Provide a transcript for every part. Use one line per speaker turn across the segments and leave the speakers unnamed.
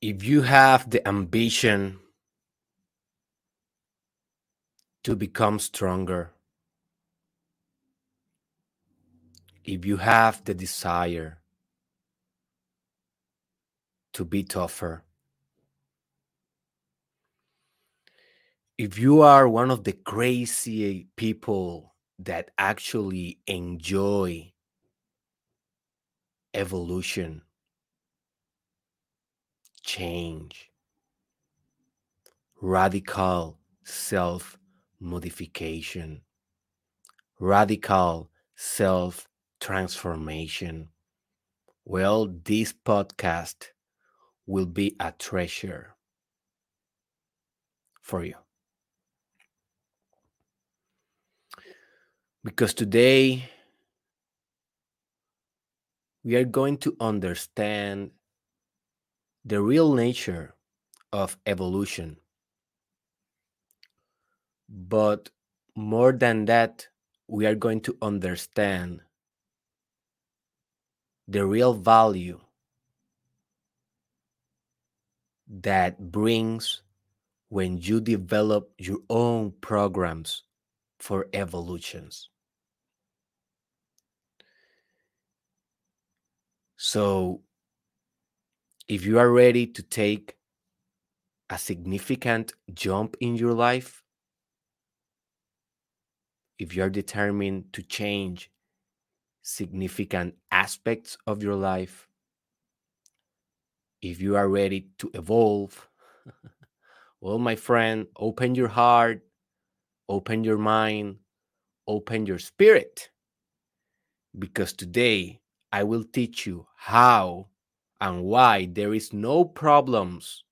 if you have the ambition to become stronger, if you have the desire to be tougher, if you are one of the crazy people that actually enjoy evolution, change, radical self modification, radical self transformation. Well, this podcast will be a treasure for you. Because today we are going to understand the real nature of evolution. But more than that, we are going to understand the real value that brings when you develop your own programs for evolutions. So, if you are ready to take a significant jump in your life, if you are determined to change significant aspects of your life, if you are ready to evolve, well, my friend, open your heart, open your mind, open your spirit. Because today I will teach you how and why there is no problems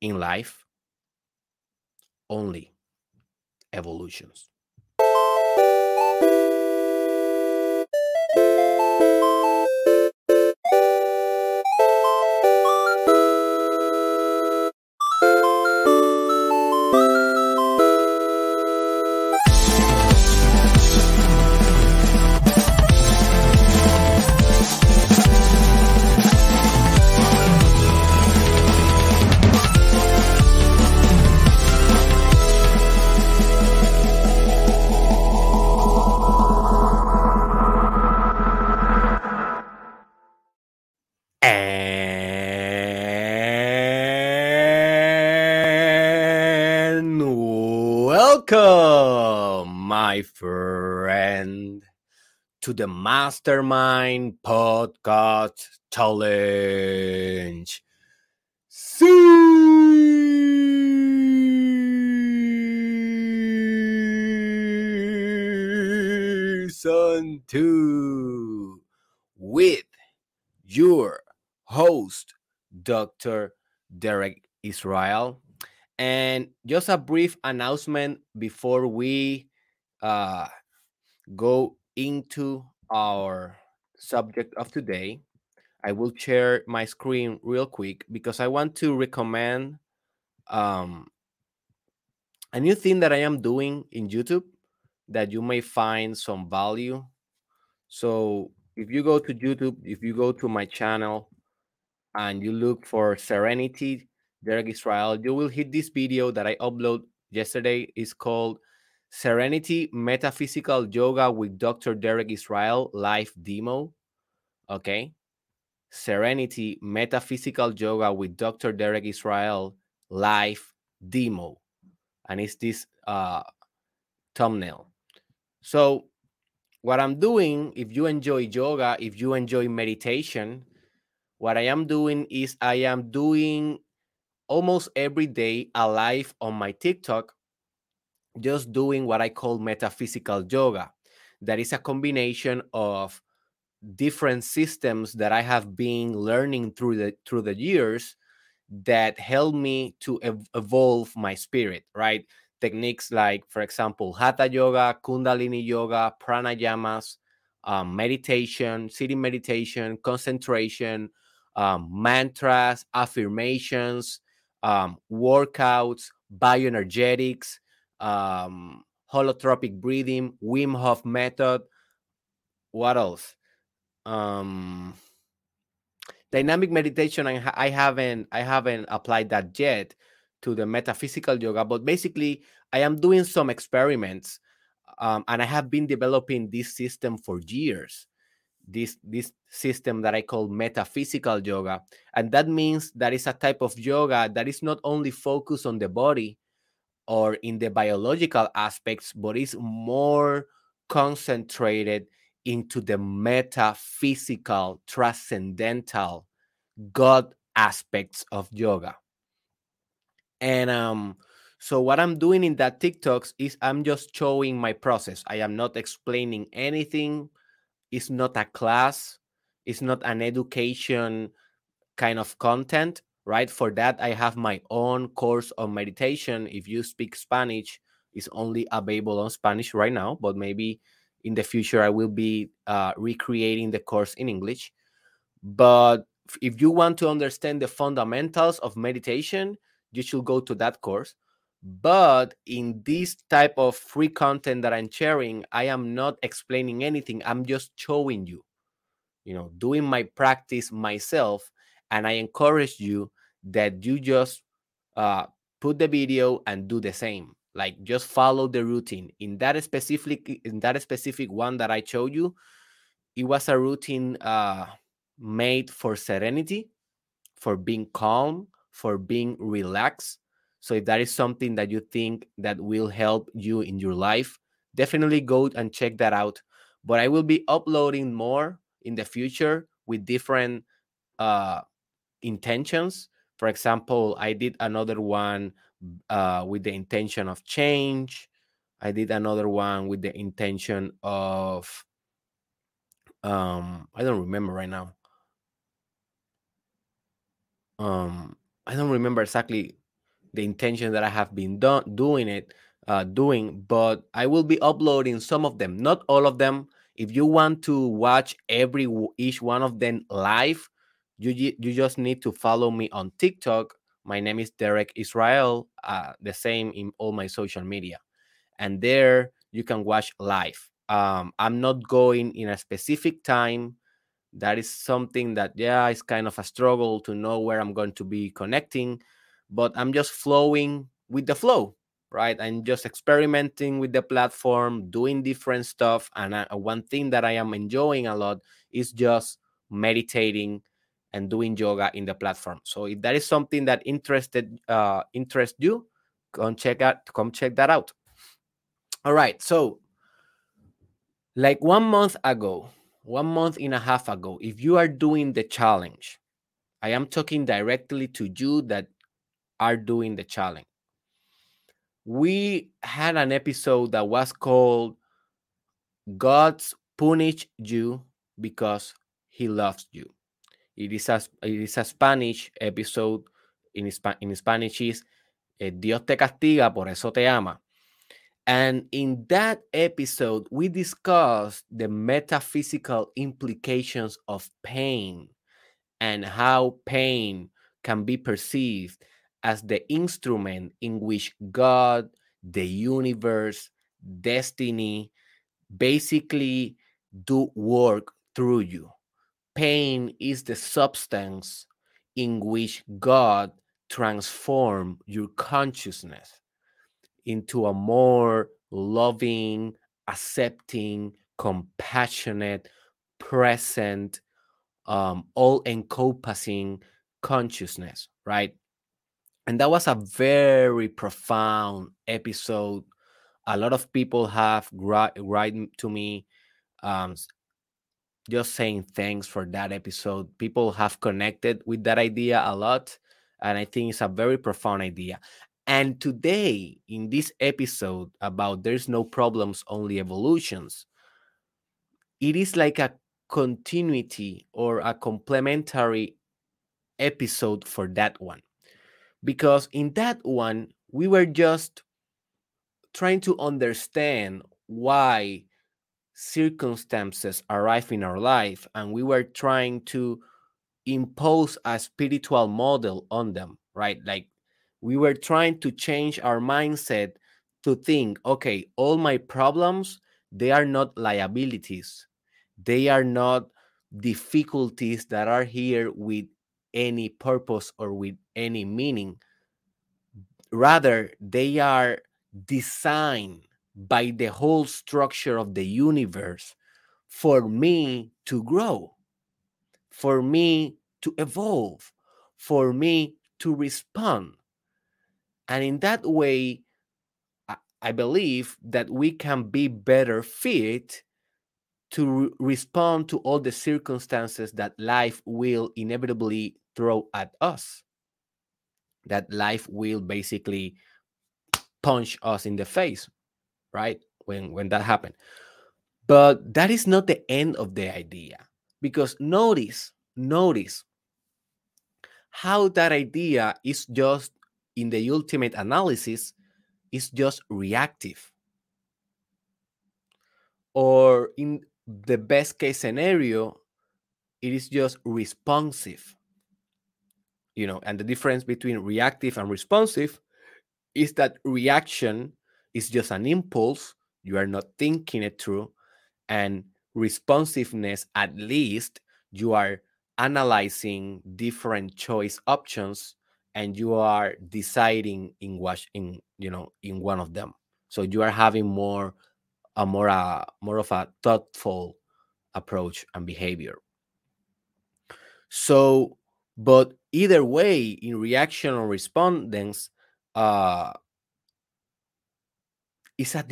in life, only evolutions. Welcome, my friend, to the Mastermind Podcast Challenge. Season 2 with your host, Dr. Derek Israel. And just a brief announcement before we uh, go into our subject of today. I will share my screen real quick because I want to recommend um, a new thing that I am doing in YouTube that you may find some value. So if you go to YouTube, if you go to my channel and you look for Serenity Derek Israel, you will hit this video that I upload yesterday. It's called Serenity Metaphysical Yoga with Dr. Derek Israel live demo. Okay. Serenity Metaphysical Yoga with Dr. Derek Israel live demo. And it's this uh, thumbnail. So, what I'm doing, if you enjoy yoga, if you enjoy meditation, what I am doing is I am doing almost every day alive on my TikTok, just doing what I call metaphysical yoga. That is a combination of different systems that I have been learning through the through the years that help me to ev- evolve my spirit, right? Techniques like, for example, Hatha Yoga, Kundalini Yoga, pranayamas, um, meditation, sitting meditation, concentration, um, mantras, affirmations, um, workouts, bioenergetics, um, holotropic breathing, Wim Hof method. What else? Um, dynamic meditation I, I haven't i haven't applied that yet to the metaphysical yoga but basically i am doing some experiments um, and i have been developing this system for years this this system that i call metaphysical yoga and that means that is a type of yoga that is not only focused on the body or in the biological aspects but is more concentrated into the metaphysical, transcendental, God aspects of yoga. And um, so what I'm doing in that TikToks is I'm just showing my process. I am not explaining anything. It's not a class. It's not an education kind of content, right? For that, I have my own course on meditation. If you speak Spanish, it's only available on Spanish right now, but maybe in the future i will be uh, recreating the course in english but if you want to understand the fundamentals of meditation you should go to that course but in this type of free content that i'm sharing i am not explaining anything. I'm just showing you you know doing my practice myself. And i encourage you that you just uh, put the video and do the same. Like just follow the routine. In that specific in that specific one that i showed you it was a routine uh, made for serenity for being calm for being relaxed so if that is something that you think that will help you in your life definitely go and check that out but i will be uploading more in the future with different uh, intentions for example i did another one uh, with the intention of change. I did another one with the intention of um I don't remember right now. Um I don't remember exactly the intention that I have been doing it uh doing, but I will be uploading some of them, not all of them. If you want to watch every each one of them live, you you just need to follow me on TikTok my name is Derek Israel, uh, the same in all my social media. And there you can watch live. Um, I'm not going in a specific time. That is something that, yeah, it's kind of a struggle to know where I'm going to be connecting, but I'm just flowing with the flow, right? I'm just experimenting with the platform, doing different stuff. And I, one thing that I am enjoying a lot is just meditating and doing yoga in the platform. So if that is something that interested uh, interest you, come check out come check that out. All right, so like one month ago, one month and a half ago, if you are doing the challenge, I am talking directly to you that are doing the challenge. We had an episode that was called God's Punish You Because He Loves You. It is a, it is a Spanish episode. In, in Spanish is eh, Dios te castiga, por eso te ama. And in that episode, we discussed the metaphysical implications of pain and how pain can be perceived as the instrument in which God, the universe, destiny basically do work through you pain is the substance in which God transform your consciousness into a more loving, accepting, compassionate, present, um, all encompassing consciousness, right? And that was a very profound episode. A lot of people have written to me um, just saying thanks for that episode. People have connected with that idea a lot, and I think it's a very profound idea. And today, in this episode about there's no problems, only evolutions, it is like a continuity or a complementary episode for that one. Because in that one, we were just trying to understand why circumstances arrive in our life and we were trying to impose a spiritual model on them, right? Like we were trying to change our mindset to think, okay, all my problems, they are not liabilities. They are not difficulties that are here with any purpose or with any meaning. Rather, they are designed by the whole structure of the universe for me to grow, for me to evolve, for me to respond. And in that way, I believe that we can be better fit to re- respond to all the circumstances that life will inevitably throw at us. That life will basically punch us in the face, right? When when that happened. But that is not the end of the idea because notice, notice how that idea is just in the ultimate analysis is just reactive. Or in the best case scenario, it is just responsive. You know, and the difference between reactive and responsive is that reaction is just an impulse. You are not thinking it through. And responsiveness, at least, you are analyzing different choice options and you are deciding in what in you know in one of them so you are having more a more uh, more of a thoughtful approach and behavior. So but either way in reaction or respondence uh it's a,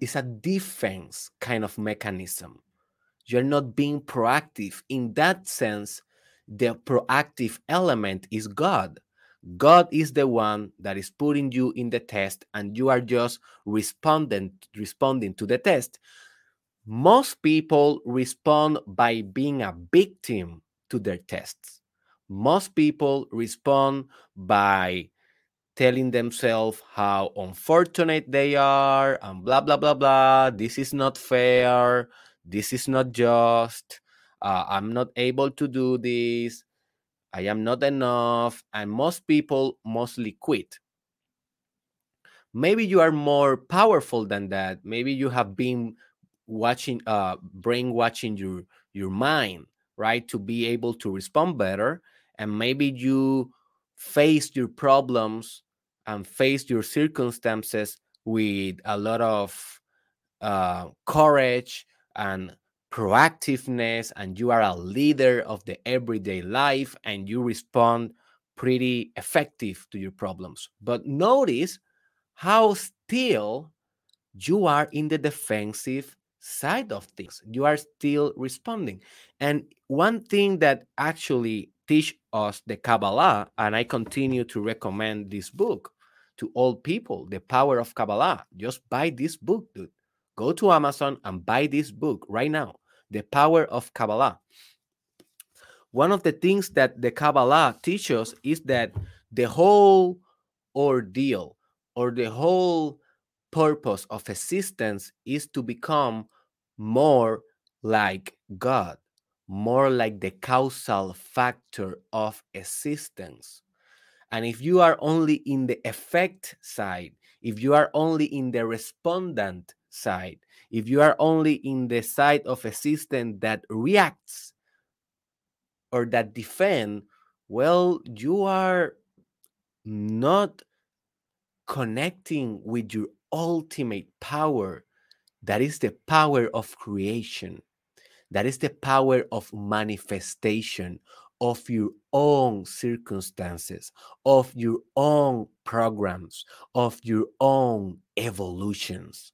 it's a defense kind of mechanism. You're not being proactive. In that sense the proactive element is god God is the one that is putting you in the test and you are just responding responding to the test. Most people respond by being a victim to their tests. Most people respond by telling themselves how unfortunate they are and blah blah blah blah this is not fair this is not just uh, i'm not able to do this I am not enough, and most people mostly quit. Maybe you are more powerful than that. Maybe you have been watching, uh, brain watching your your mind, right, to be able to respond better, and maybe you face your problems and face your circumstances with a lot of uh, courage and proactiveness and you are a leader of the everyday life and you respond pretty effective to your problems. But notice how still you are in the defensive side of things. You are still responding. And one thing that actually teach us the kabbalah and i continue to recommend this book to all people the power of kabbalah. Just buy this book dude. Go to amazon and buy this book right now the power of Kabbalah. One of the things that the Kabbalah teaches is that the whole ordeal or the whole purpose of existence is to become more like God, more like the causal factor of existence. And if you are only in the effect side, if you are only in the respondent side, if you are only in the side of a system that reacts or that defend, well, you are not connecting with your ultimate power. That is the power of creation. That is the power of manifestation of your own circumstances, of your own programs, of your own evolutions.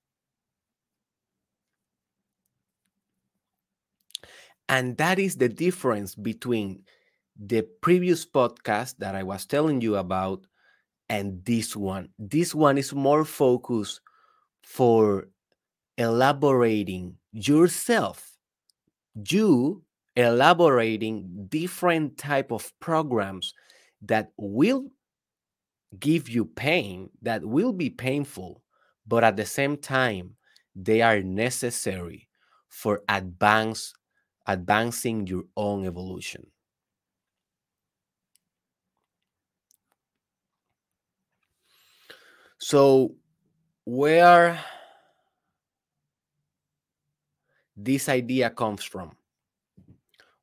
And that is the difference between the previous podcast that I was telling you about and this one. This one is more focused for elaborating yourself. You elaborating different type of programs that will give you pain, that will be painful, but at the same time, they are necessary for advanced advancing your own evolution. So, where this idea comes from?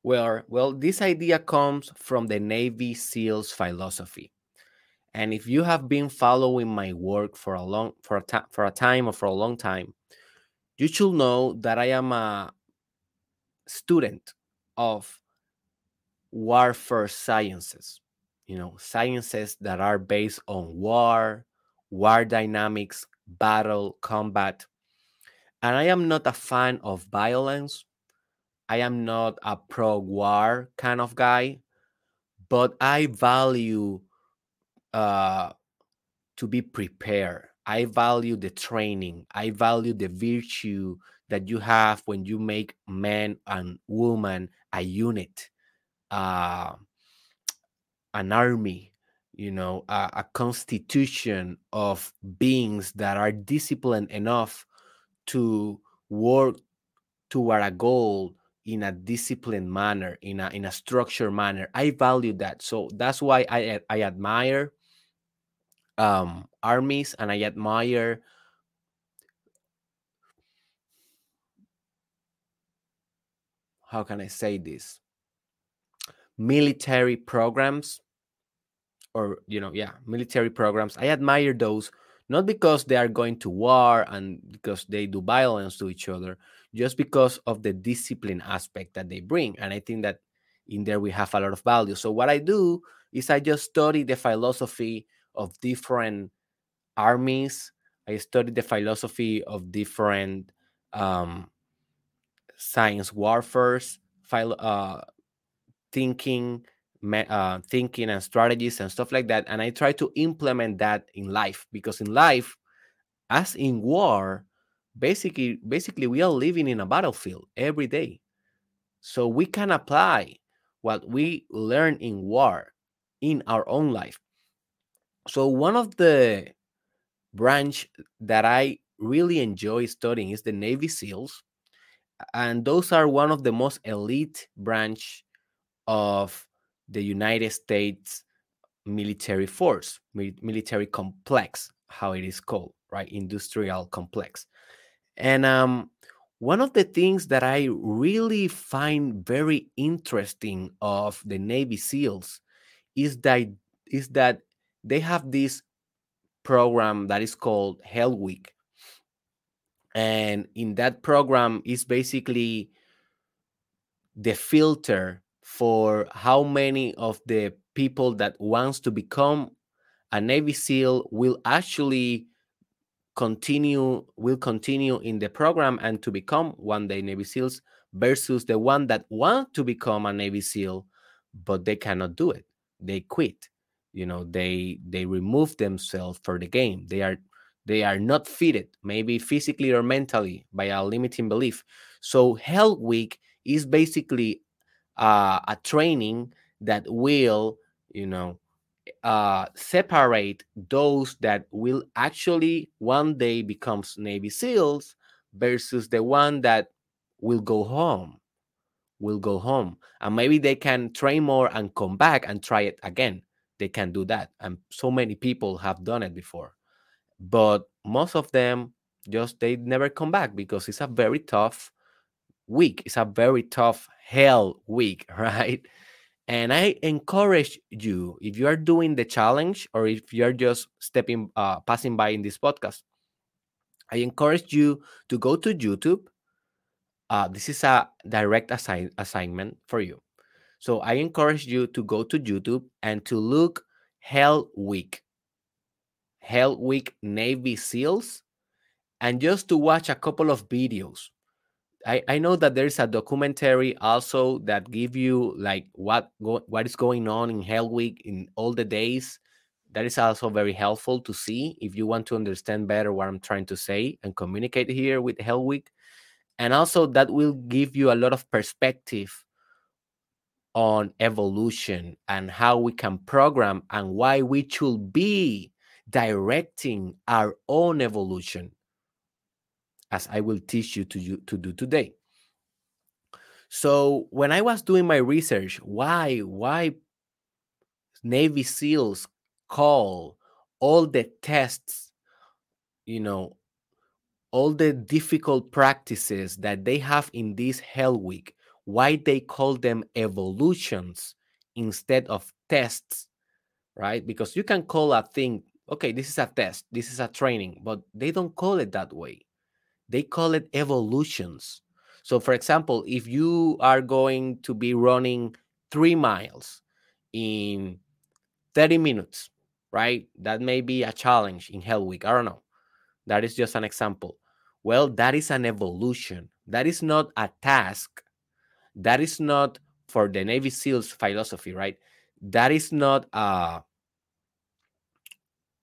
Well, well, this idea comes from the Navy SEALs philosophy. And if you have been following my work for a long for a ta- for a time or for a long time, you should know that I am a student of warfare sciences. You know, sciences that are based on war, war dynamics, battle, combat. And I am not a fan of violence. I am not a pro war kind of guy, but I value uh, to be prepared. I value the training. I value the virtue that you have when you make man and woman a unit, uh, an army, you know, a, a constitution of beings that are disciplined enough to work toward a goal in a disciplined manner, in a in a structured manner. I value that. So that's why I I admire um armies and I admire how can I say this? Military programs or you know, yeah, military programs. I admire those not because they are going to war and because they do violence to each other, just because of the discipline aspect that they bring. And I think that in there we have a lot of value. So what I do is I just study the philosophy of different armies. I study the philosophy of different um, science warfares, philo- uh, thinking, uh, thinking and strategies and stuff like that. And I try to implement that in life because in life, as in war, basically, basically we are living in a battlefield every day. So we can apply what we learn in war in our own life. So one of the branch that I really enjoy studying is the Navy SEALs, and those are one of the most elite branch of the United States military force, military complex, how it is called, right? Industrial complex. And um, one of the things that I really find very interesting of the Navy SEALs is that is that they have this program that is called Hell Week. And in that program is basically the filter for how many of the people that wants to become a Navy SEAL will actually continue will continue in the program and to become one day Navy SEALs versus the one that want to become a Navy SEAL but they cannot do it. They quit. You know, they they remove themselves for the game. They are they are not fitted, maybe physically or mentally, by a limiting belief. So Hell Week is basically uh, a training that will, you know, uh, separate those that will actually one day becomes Navy SEALs versus the one that will go home, will go home, and maybe they can train more and come back and try it again. They can do that, and so many people have done it before, but most of them just they never come back because it's a very tough week. It's a very tough hell week, right? And I encourage you, if you are doing the challenge or if you're just stepping, uh, passing by in this podcast, I encourage you to go to YouTube. Uh, this is a direct assign- assignment for you. So I encourage you to go to YouTube and to look Hell Week, Hell Week Navy SEALs, and just to watch a couple of videos I, I know that there's a documentary also that give you like what go, what is going on in Hell Week in all the days. That is also very helpful to see if you want to understand better what I'm trying to say and communicate here with Hell Week. And also that will give you a lot of perspective on evolution and how we can program and why we should be directing our own evolution as I will teach you to, you, to do today. So when I was doing my research, why why Navy SEALs call all the tests, you know, all the difficult practices that they have in this Hell Week, why they call them evolutions instead of tests, right? Because you can call a thing, okay, this is a test, this is a training, but they don't call it that way. They call it evolutions. So, for example, if you are going to be running three miles in 30 minutes, right? That may be a challenge in Hell Week. I don't know. That is just an example. Well, that is an evolution. That is not a task. That is not for the Navy SEALs philosophy, right? That is not a,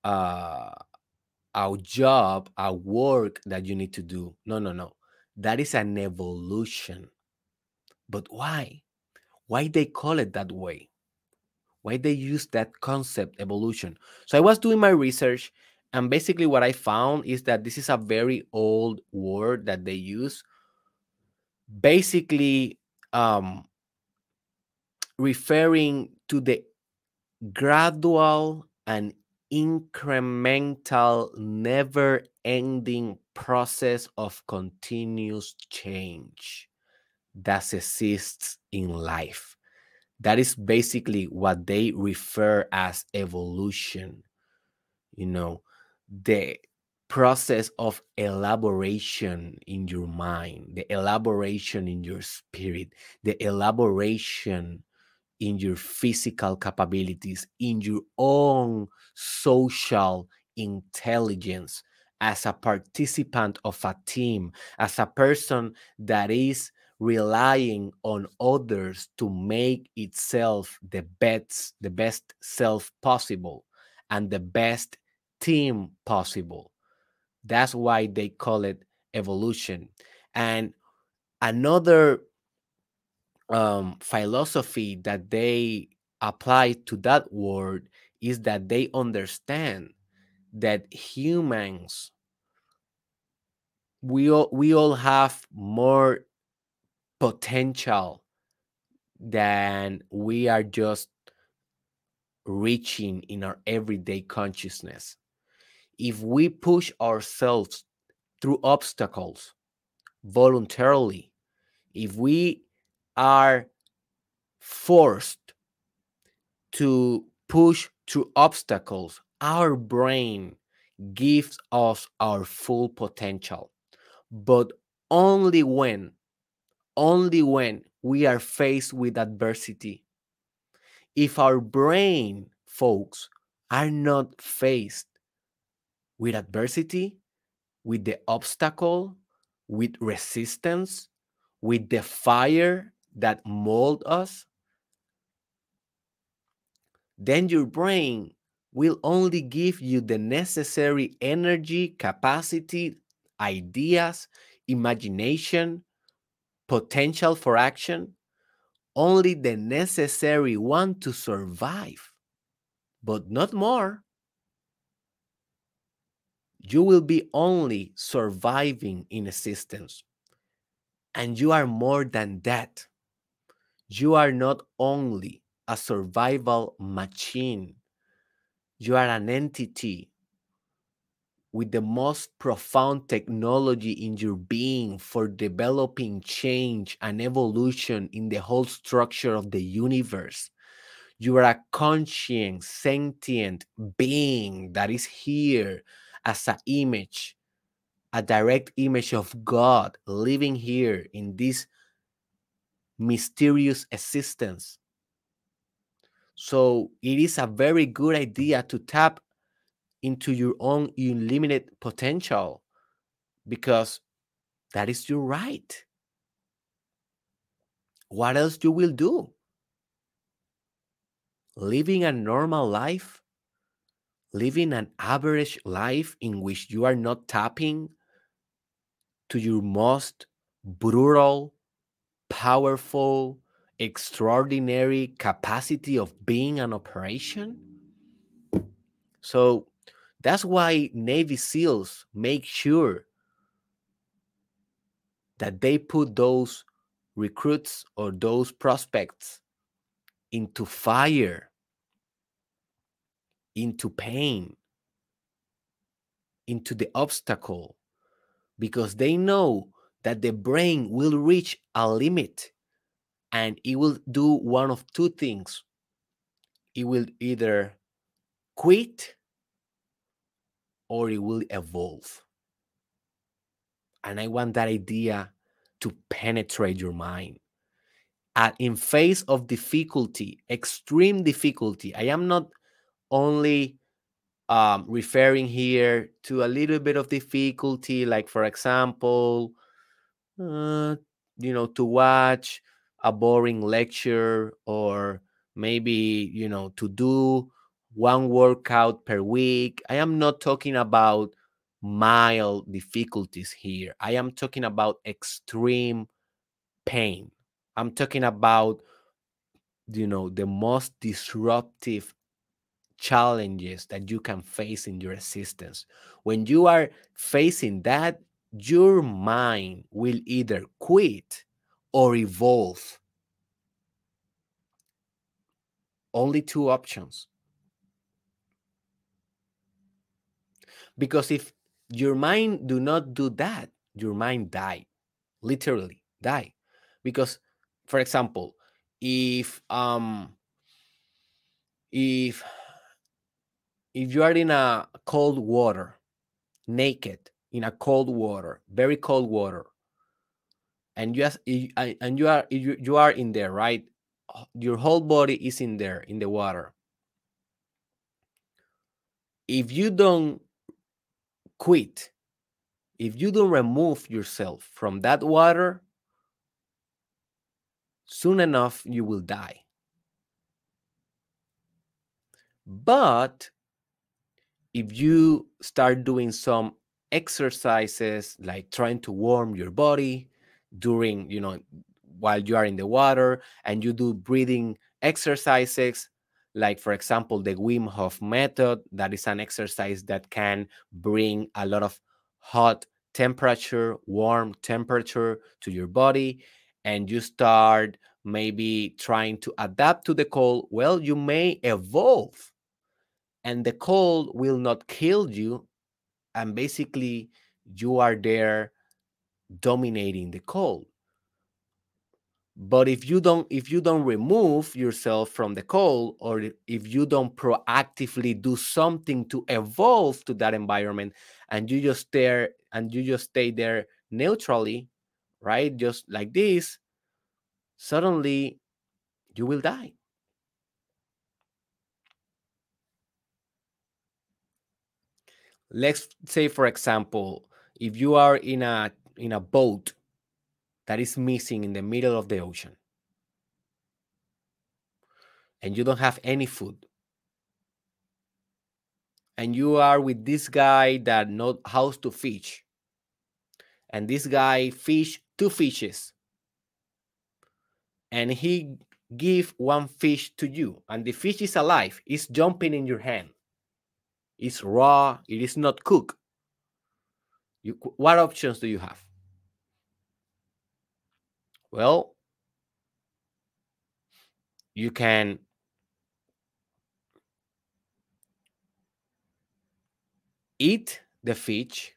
a, a job, our work that you need to do. No, no, no. That is an evolution. But why? Why they call it that way? Why they use that concept evolution? So I was doing my research and basically what I found is that this is a very old word that they use basically um referring to the gradual and incremental, never ending process of continuous change that exists in life. That is basically what they refer as evolution. You know, the process of elaboration in your mind, the elaboration in your spirit, the elaboration in your physical capabilities, in your own social intelligence as a participant of a team, as a person that is relying on others to make itself the best the best self possible and the best team possible. That's why they call it evolution. And another um, philosophy that they apply to that word is that they understand that humans we all, we all have more potential than we are just reaching in our everyday consciousness. If we push ourselves through obstacles voluntarily if we are forced to push through obstacles, our brain gives us our full potential. But only when, only when we are faced with adversity. If our brain, folks, are not faced with adversity, with the obstacle, with resistance, with the fire that mold us, then your brain will only give you the necessary energy, capacity, ideas, imagination, potential for action, only the necessary one to survive, but not more. You will be only surviving in existence. And you are more than that you are not only a survival machine, you are an entity with the most profound technology in your being for developing change and evolution in the whole structure of the universe. You are a conscient, sentient being that is here as an image, a direct image of God living here in this mysterious existence. So it is a very good idea to tap into your own unlimited potential because that is your right. What else you will do? Living a normal life, living an average life in which you are not tapping to your most brutal powerful, extraordinary capacity of being an operation. So that's why Navy SEALs make sure that they put those recruits or those prospects into fire, into pain, into the obstacle, because they know that the brain will reach a limit and it will do one of two things. It will either quit or it will evolve. And i want that idea to penetrate your mind. At in face of difficulty extreme difficulty i am not only um, referring here to a little bit of difficulty like for example uh, you know to watch a boring lecture or maybe you know to do one workout per week. I am not talking about mild difficulties here. I am talking about extreme pain. I'm talking about you know the most disruptive challenges that you can face in your existence. When you are facing that your mind will either quit or evolve. Only two options. Because if your mind do not do that your mind die literally die. Because for example if um if if you are in a cold water naked in a cold water very cold water. And you and you are you are in there right? Your whole body is in there in the water. If you don't quit if you don't remove yourself from that water soon enough you will die. But if you start doing some exercises like trying to warm your body during you know while you are in the water and you do breathing exercises like for example the Wim Hof method. That is an exercise that can bring a lot of hot temperature warm temperature to your body and you start maybe trying to adapt to the cold. Well you may evolve and the cold will not kill you and basically you are there dominating the cold. But if you don't if you don't remove yourself from the cold or if you don't proactively do something to evolve to that environment and you just there and you just stay there neutrally right just like this suddenly you will die let's say for example if you are in a in a boat that is missing in the middle of the ocean and you don't have any food and you are with this guy that knows how to fish and this guy fish two fishes and he give one fish to you and the fish is alive it's jumping in your hand it's raw it is not cooked. You, what options do you have? Well, you can eat the fish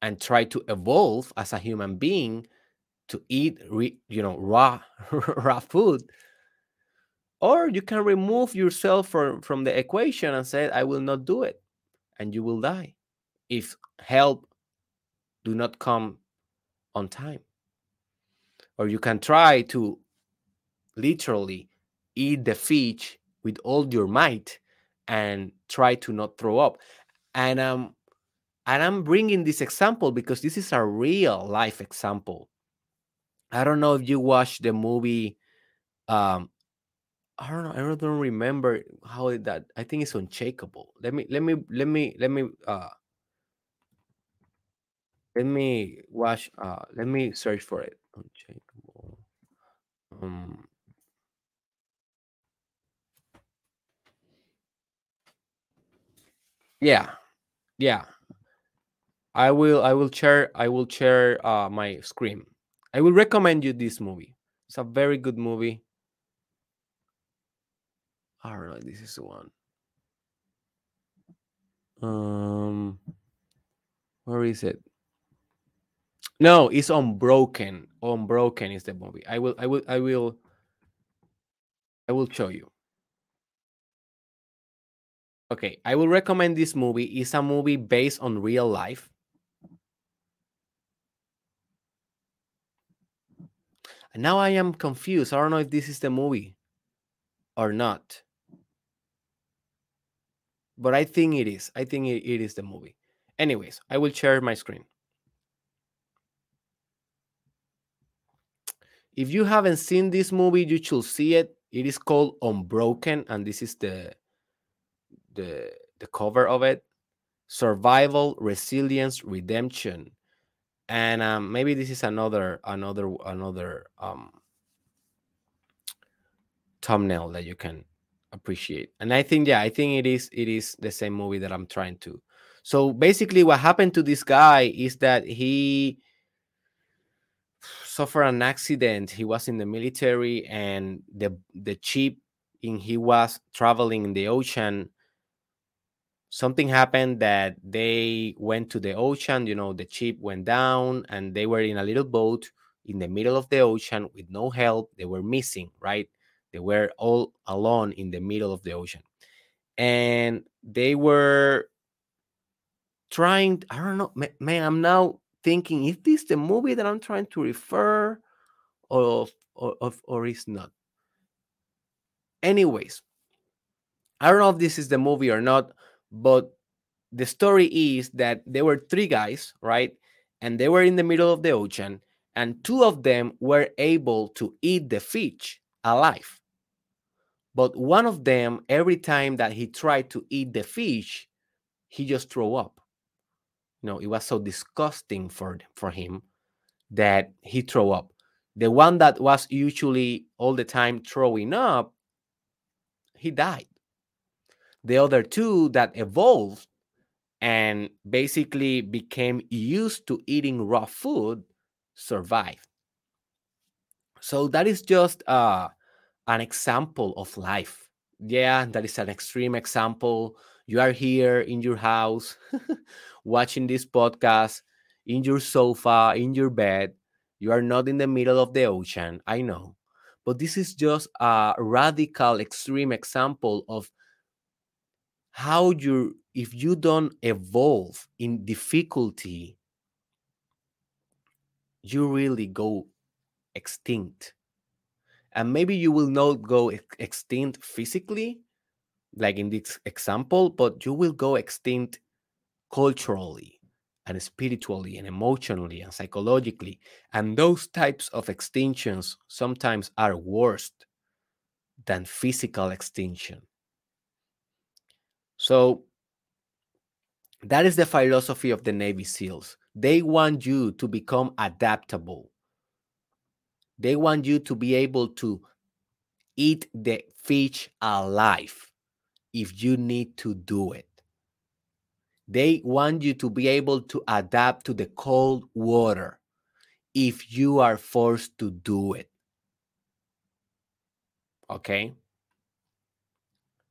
and try to evolve as a human being to eat you know raw raw food or you can remove yourself from from the equation and say i will not do it and you will die if help do not come on time. Or you can try to literally eat the fish with all your might and try to not throw up. And um and i'm bringing this example because this is a real life example. I don't know if you watched the movie um i don't know i don't remember how that i think it's unshakable let me let me let me let me uh let me watch uh let me search for it unshakable um, yeah, yeah. I will. I will share. I will share uh, my screen. I will recommend you this movie. It's a very good movie. All right, this is the one. Um, where is it? No, it's Unbroken. Unbroken is the movie. I will I will I will I will show you. Okay, I will recommend this movie. It's a movie based on real life. And now I am confused. I don't know if this is the movie or not. But I think it is. I think it, it is the movie. Anyways, I will share my screen. If you haven't seen this movie, you should see it. It is called Unbroken, and this is the the the cover of it. Survival, resilience, redemption, and um, maybe this is another another another um, thumbnail that you can appreciate. And I think yeah, I think it is it is the same movie that I'm trying to. So basically, what happened to this guy is that he suffered an accident. He was in the military, and the the ship in he was traveling in the ocean. Something happened that they went to the ocean. You know, the ship went down, and they were in a little boat in the middle of the ocean with no help. They were missing, right? They were all alone in the middle of the ocean, and they were trying. I don't know, man. I'm now thinking, is this the movie that I'm trying to refer of or, or, or is not? Anyways, I don't know if this is the movie or not, but the story is that there were three guys, right? And they were in the middle of the ocean, and two of them were able to eat the fish alive. But one of them, every time that he tried to eat the fish, he just threw up you know, it was so disgusting for for him that he threw up. The one that was usually all the time throwing up, he died. The other two that evolved and basically became used to eating raw food survived. So that is just uh, an example of life. Yeah, that is an extreme example. You are here in your house watching this podcast in your sofa, in your bed. You are not in the middle of the ocean. I know. But this is just a radical, extreme example of how you, if you don't evolve in difficulty, you really go extinct. And maybe you will not go extinct physically, like in this example, but you will go extinct culturally and spiritually and emotionally and psychologically. And those types of extinctions sometimes are worse than physical extinction. So that is the philosophy of the Navy SEALs. They want you to become adaptable. They want you to be able to eat the fish alive if you need to do it. They want you to be able to adapt to the cold water if you are forced to do it. Okay?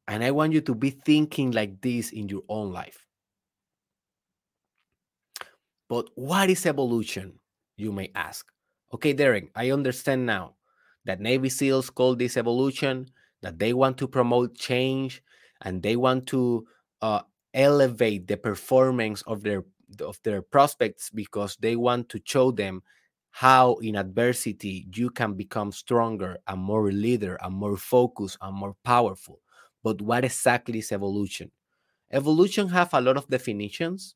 And I want you to be thinking like this in your own life. But what is evolution? You may ask. Okay, Derek, I understand now that Navy SEALs call this evolution, that they want to promote change and they want to uh, elevate the performance of their of their prospects because they want to show them how in adversity you can become stronger and more leader and more focused and more powerful. But what exactly is evolution? Evolution have a lot of definitions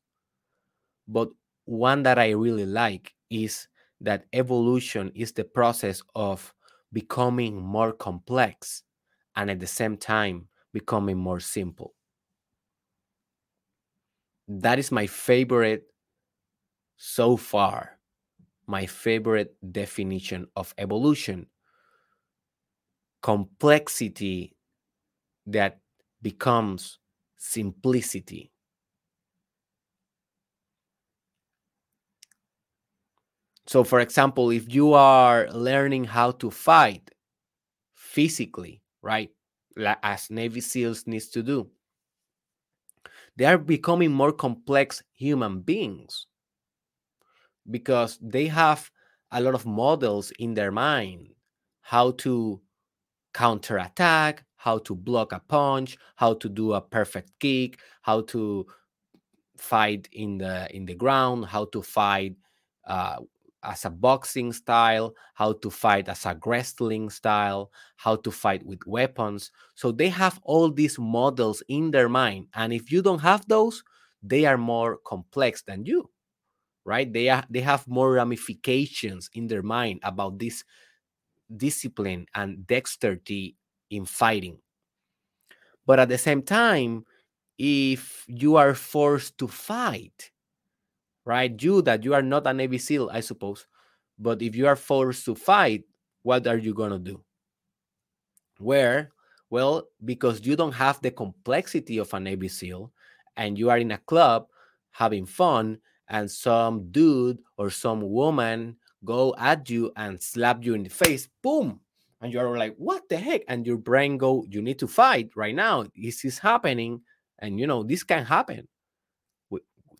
but one that i really like is that evolution is the process of becoming more complex and at the same time becoming more simple. That is my favorite so far my favorite definition of evolution. Complexity that becomes simplicity so for example if you are learning how to fight physically right as navy seals needs to do they are becoming more complex human beings. because they have a lot of models in their mind how to counterattack, how to block a punch, how to do a perfect kick, how to fight in the in the ground, how to fight uh, as a boxing style, how to fight as a wrestling style, how to fight with weapons. So they have all these models in their mind, and if you don't have those, they are more complex than you, right? They are they have more ramifications in their mind about this discipline and dexterity in fighting. But at the same time, if you are forced to fight, right? You that you are not a Navy SEAL, I suppose, but if you are forced to fight, what are you going to do? Where? Well, because you don't have the complexity of a Navy SEAL and you are in a club having fun, and some dude or some woman go at you and slap you in the face, boom. And you're like, what the heck? And your brain go, you need to fight right now. This is happening. And you know, this can happen.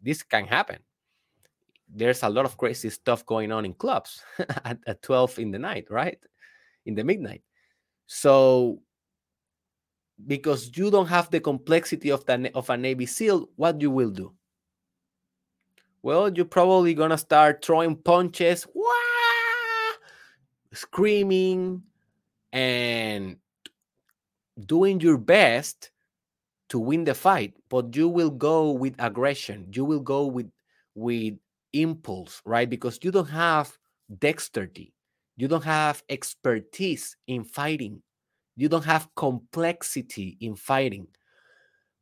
This can happen. There's a lot of crazy stuff going on in clubs at, at 12 in the night, right? In the midnight. So because you don't have the complexity of the of a Navy SEAL, what you will do? Well, you're probably gonna start throwing punches, Wah! screaming, and doing your best to win the fight. But you will go with aggression. You will go with with impulse, right? Because you don't have dexterity. You don't have expertise in fighting. You don't have complexity in fighting.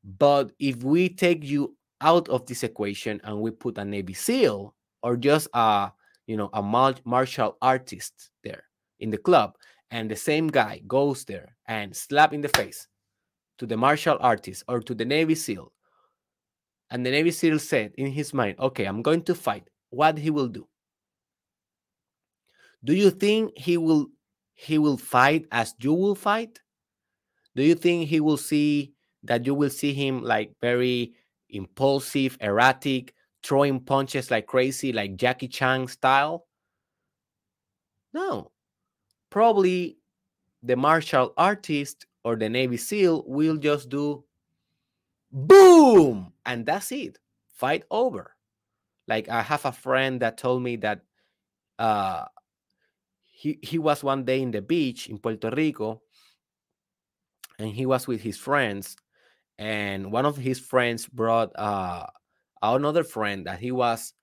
But if we take you out of this equation and we put a Navy SEAL or just a you know a martial artist there in the club, and the same guy goes there and slap in the face to the martial artist or to the Navy SEAL, and the Navy SEAL said in his mind, "Okay, I'm going to fight." What he will do? Do you think he will he will fight as you will fight? Do you think he will see that you will see him like very impulsive, erratic, throwing punches like crazy, like Jackie Chan style? No. Probably the martial artist or the Navy SEAL will just do boom, and that's it. Fight over. Like I have a friend that told me that uh, he he was one day in the beach in Puerto Rico, and he was with his friends, and one of his friends brought uh, another friend that he was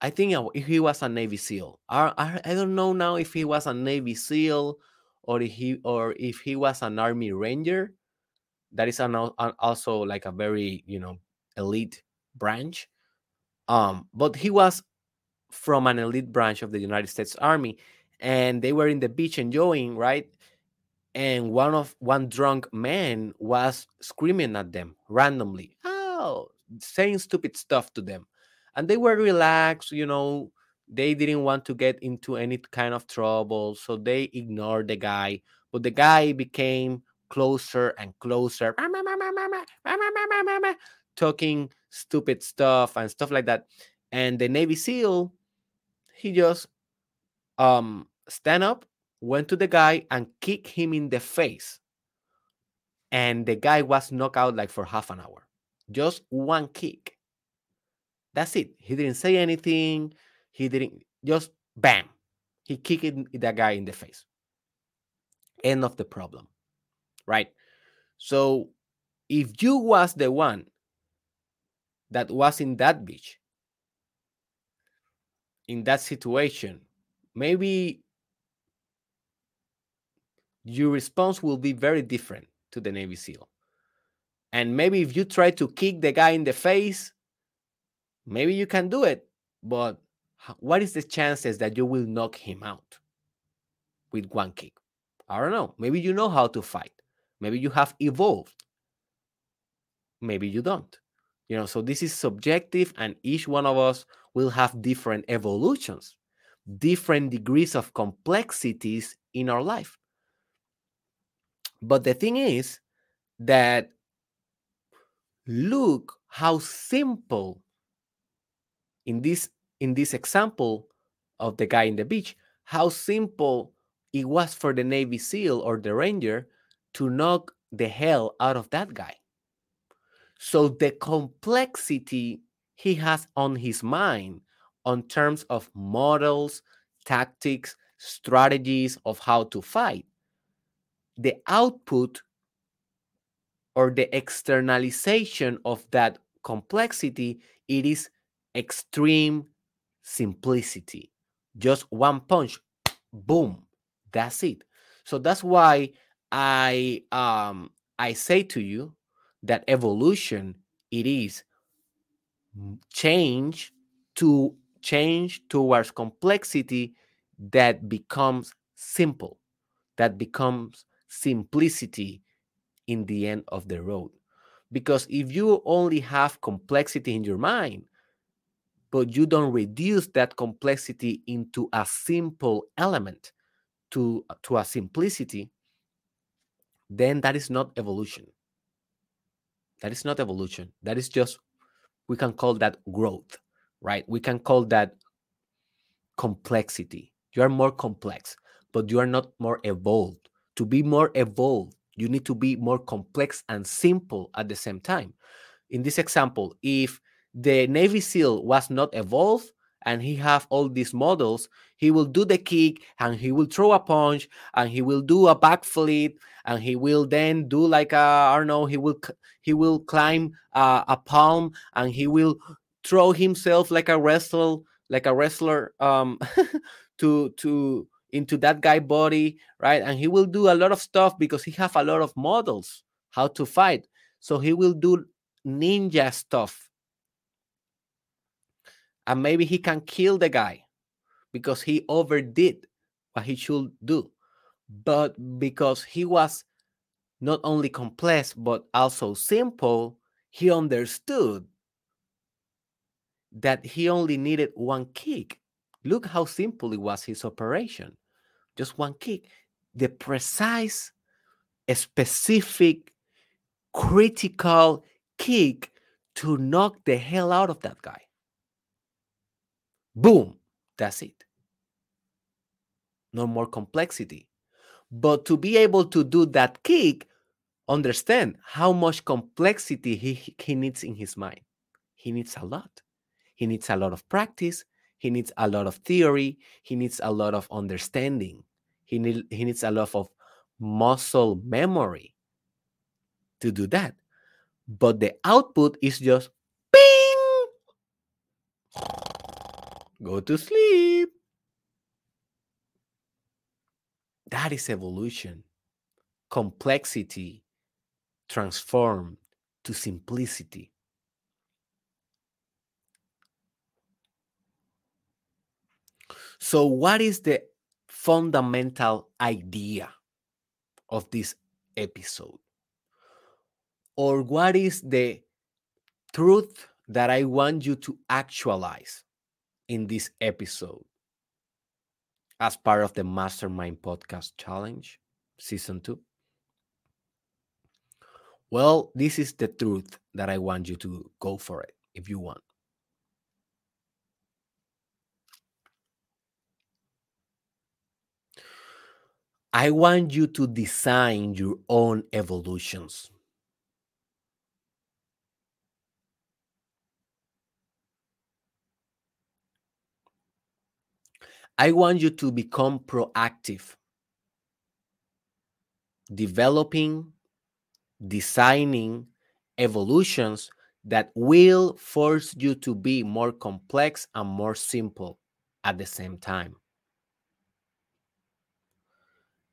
i think he was a navy seal I, I, I don't know now if he was a navy seal or if he or if he was an army ranger that is an, an, also like a very you know elite branch um but he was from an elite branch of the united states army and they were in the beach enjoying right? And one of one drunk man was screaming at them randomly oh saying stupid stuff to them. And they were relaxed you know they didn't want to get into any kind of trouble so they ignored the guy but the guy became closer and closer talking stupid stuff and stuff like that and the navy seal he just um stand up went to the guy and kicked him in the face. And the guy was knocked out like for half an hour. Just one kick. That's it. He didn't say anything. He didn't just bam. He kicked that guy in the face. End of the problem. Right? So if you was the one that was in that beach, in that situation, maybe your response will be very different to the Navy SEAL. And maybe if you try to kick the guy in the face, maybe you can do it. But what is the chances that you will knock him out with one kick? I don't know. Maybe you know how to fight. Maybe you have evolved. Maybe you don't. You know, so this is subjective, and each one of us will have different evolutions, different degrees of complexities in our life. But the thing is that look how simple in this in this example of the guy in the beach, how simple it was for the Navy SEAL or the Ranger to knock the hell out of that guy. So the complexity he has on his mind on terms of models, tactics, strategies of how to fight, the output or the externalization of that complexity, it is extreme simplicity. Just one punch, boom, that's it. So that's why I um I say to you that evolution it is change to change towards complexity that becomes simple, that becomes simplicity in the end of the road. Because if you only have complexity in your mind, but you don't reduce that complexity into a simple element, to, to a simplicity, then that is not evolution. That is not evolution. That is just, we can call that growth, right? We can call that complexity. You are more complex, but you are not more evolved. To be more evolved, you need to be more complex and simple at the same time. In this example, if the Navy SEAL was not evolved and he have all these models, he will do the kick and he will throw a punch and he will do a backflip and he will then do like a I don't know he will he will climb a, a palm and he will throw himself like a wrestler like a wrestler um to to into that guy body right? And he will do a lot of stuff because he have a lot of models how to fight. So he will do ninja stuff and maybe he can kill the guy because he overdid what he should do. But because he was not only complex but also simple he understood that he only needed one kick. Look how simple it was his operation. Just one kick. The precise specific critical kick to knock the hell out of that guy Boom, that's it. No more complexity. But to be able to do that kick, understand how much complexity he, he needs in his mind. He needs a lot. He needs a lot of practice. He needs a lot of theory. He needs a lot of understanding. He, need, he needs a lot of muscle memory to do that. But the output is just Go to sleep. That is evolution. Complexity transformed to simplicity. So, what is the fundamental idea of this episode? Or what is the truth that I want you to actualize? In this episode as part of the Mastermind Podcast Challenge, Season 2? Well, this is the truth that I want you to go for it if you want. I want you to design your own evolutions. I want you to become proactive, developing, designing evolutions that will force you to be more complex and more simple at the same time.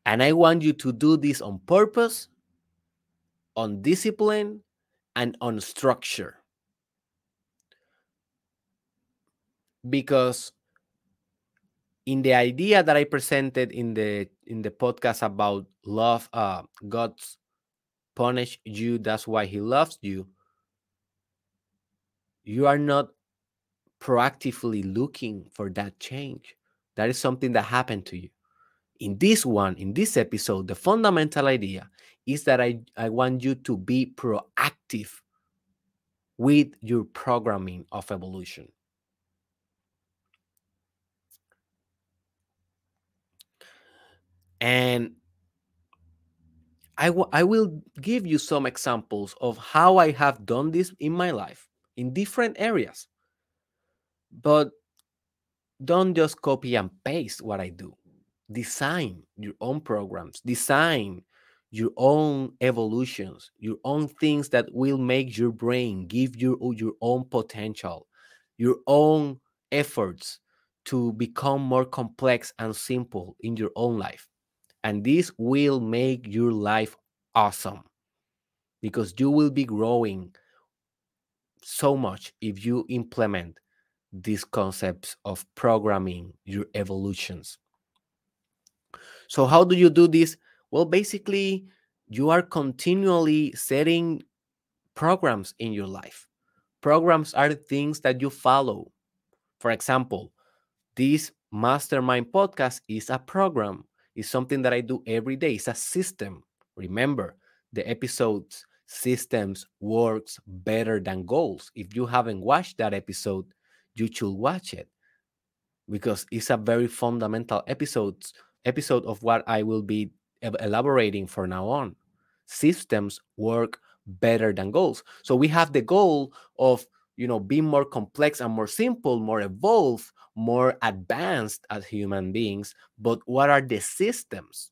And I want you to do this on purpose, on discipline, and on structure. Because in the idea that I presented in the in the podcast about love, uh, God's punish you. That's why He loves you. You are not proactively looking for that change. That is something that happened to you. In this one, in this episode, the fundamental idea is that I, I want you to be proactive with your programming of evolution. And I, w- I will give you some examples of how I have done this in my life in different areas. But don't just copy and paste what I do. Design your own programs, design your own evolutions, your own things that will make your brain give you your own potential, your own efforts to become more complex and simple in your own life. And this will make your life awesome because you will be growing so much if you implement these concepts of programming your evolutions. So, how do you do this? Well, basically, you are continually setting programs in your life. Programs are things that you follow. For example, this mastermind podcast is a program, it's something that I do every day, it's a system. Remember, the episodes systems works better than goals. If you haven't watched that episode, you should watch it because it's a very fundamental episode episode of what I will be elaborating for now on. Systems work better than goals. So we have the goal of you know being more complex and more simple, more evolved, more advanced as human beings. But what are the systems?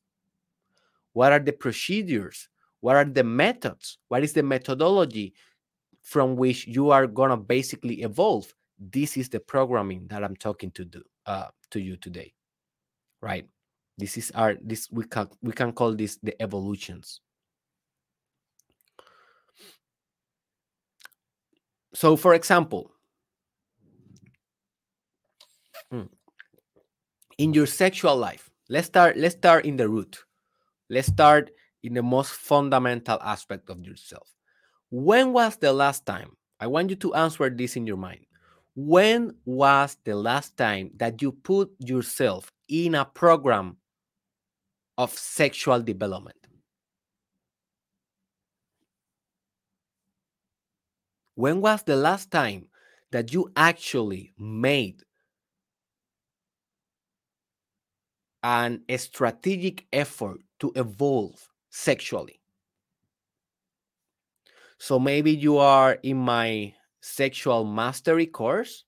What are the procedures? What are the methods? What is the methodology from which you are gonna basically evolve? This is the programming that I'm talking to do uh, to you today, right? This is our this we can we can call this the evolutions. So, for example, hmm, in your sexual life, let's start. Let's start in the root. Let's start in the most fundamental aspect of yourself. When was the last time? I want you to answer this in your mind. When was the last time that you put yourself in a program of sexual development? When was the last time that you actually made an a strategic effort to evolve sexually? So maybe you are in my sexual mastery course,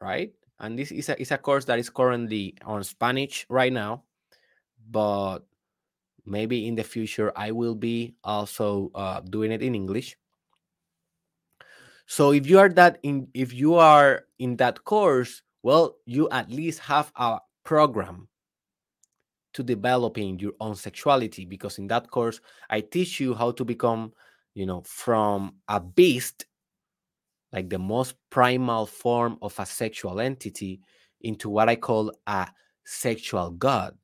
right? And this is a, is a course that is currently on Spanish right now, but maybe in the future I will be also uh, doing it in English. So if you are that in if you are in that course, well, you at least have a program to developing your own sexuality because in that course I teach you how to become, you know, from a beast like the most primal form of a sexual entity into what I call a sexual god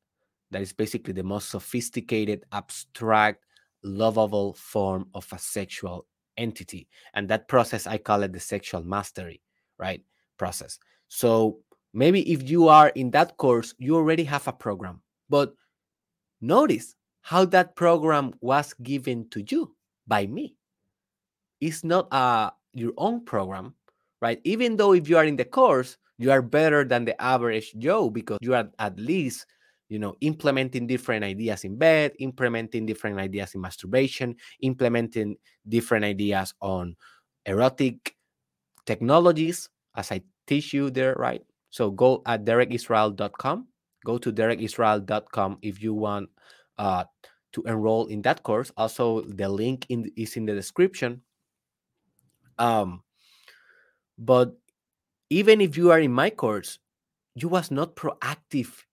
that is basically the most sophisticated, abstract, lovable form of a sexual entity. And that process, I call it the sexual mastery, right? Process. So maybe if you are in that course, you already have a program, but notice how that program was given to you by me. It's not a your own program, right? Even though if you are in the course, you are better than the average Joe because you are at least you know implementing different ideas in bed implementing different ideas in masturbation implementing different ideas on erotic technologies as i teach you there right so go at derekisrael.com go to derekisrael.com if you want uh, to enroll in that course also the link in, is in the description um but even if you are in my course you was not proactive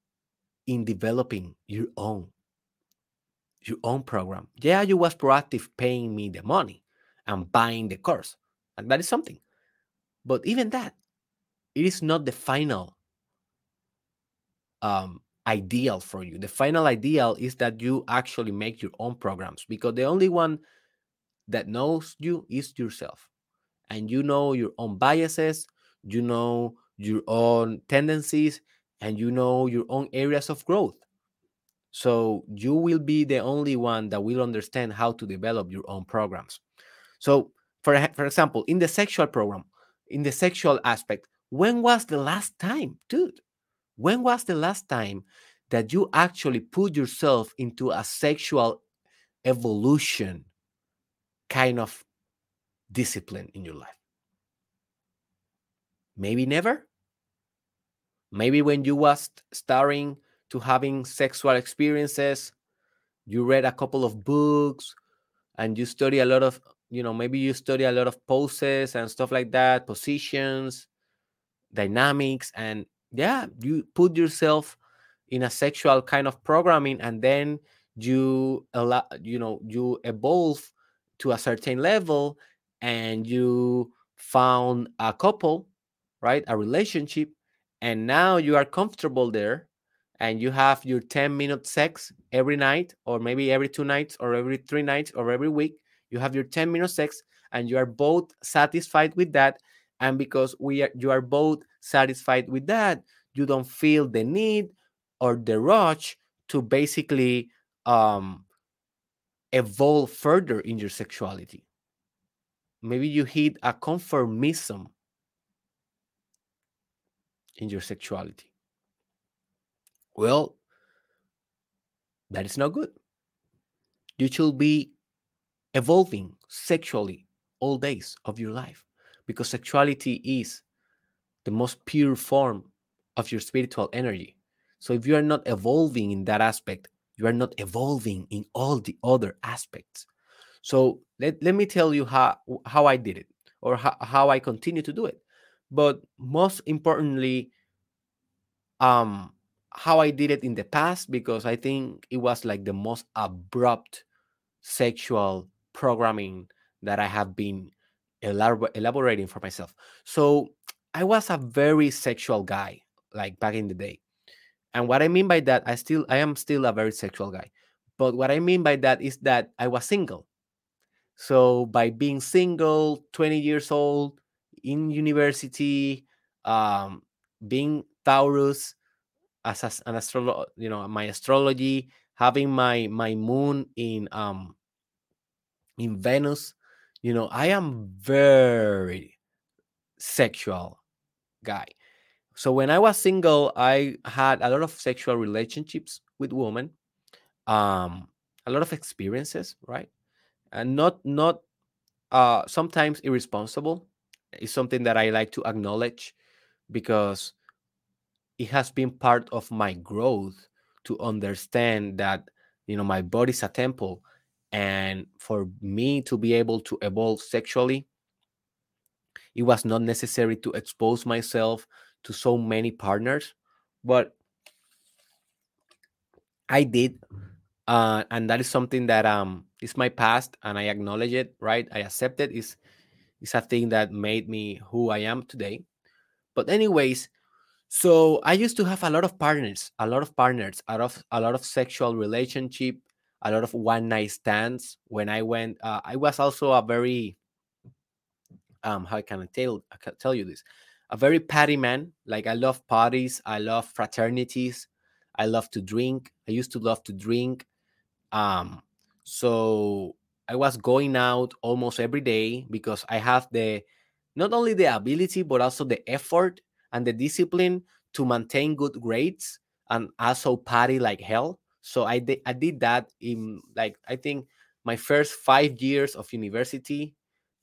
in developing your own your own program. Yeah, you was proactive paying me the money and buying the course. And that is something. But even that, it is not the final um, ideal for you. The final ideal is that you actually make your own programs because the only one that knows you is yourself. And you know your own biases, you know your own tendencies, and you know your own areas of growth. So you will be the only one that will understand how to develop your own programs. So, for, for example, in the sexual program, in the sexual aspect, when was the last time, dude? When was the last time that you actually put yourself into a sexual evolution kind of discipline in your life? Maybe never. Maybe when you was starting to having sexual experiences, you read a couple of books and you study a lot of, you know, maybe you study a lot of poses and stuff like that, positions, dynamics, and yeah, you put yourself in a sexual kind of programming and then you allow you know you evolve to a certain level and you found a couple right a relationship and now you are comfortable there and you have your 10 minute sex every night or maybe every two nights or every three nights or every week you have your 10 minute sex and you are both satisfied with that and because we are you are both satisfied with that you don't feel the need or the rush to basically um, evolve further in your sexuality. Maybe you hit a conformism in your sexuality. Well, that is not good. You should be evolving sexually all days of your life because sexuality is the most pure form of your spiritual energy. So if you are not evolving in that aspect, you are not evolving in all the other aspects. So let, let me tell you how, how I did it or how, how I continue to do it. But most importantly, um, how I did it in the past, because I think it was like the most abrupt sexual programming that I have been elabor- elaborating for myself. So I was a very sexual guy, like back in the day. And what I mean by that, I still I am still a very sexual guy. But what I mean by that is that I was single. So by being single, 20 years old, in university, um, being Taurus as, as an astrologer, you know, my astrology, having my my moon in um in Venus, you know, I am very sexual guy. So when I was single, I had a lot of sexual relationships with women, um, a lot of experiences, right? And not not uh, sometimes irresponsible. Is something that I like to acknowledge because it has been part of my growth to understand that you know my body's a temple and for me to be able to evolve sexually it was not necessary to expose myself to so many partners, but I did. Uh, and that is something that um is my past and I acknowledge it, right? I accept it. Is is a thing that made me who I am today. But anyways, so I used to have a lot of partners, a lot of partners, a lot of a lot of sexual relationship, a lot of one night stands. When I went, uh, I was also a very um how can I tell I can tell you this? A very party man. Like I love parties, I love fraternities, I love to drink. I used to love to drink. Um so I was going out almost every day because I have the not only the ability but also the effort and the discipline to maintain good grades and also party like hell. So I did I did that in like I think my first five years of university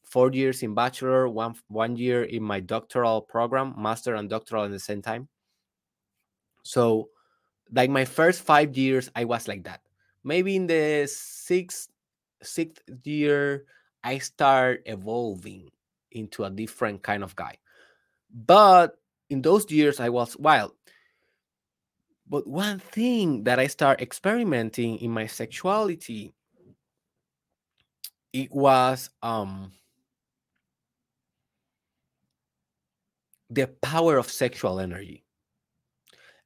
four years in bachelor, one one year in my doctoral program, master and doctoral at the same time. So, like my first five years, I was like that. Maybe in the sixth sixth year, I start evolving into a different kind of guy. But in those years, I was wild. But one thing that I start experimenting in my sexuality, it was um the power of sexual energy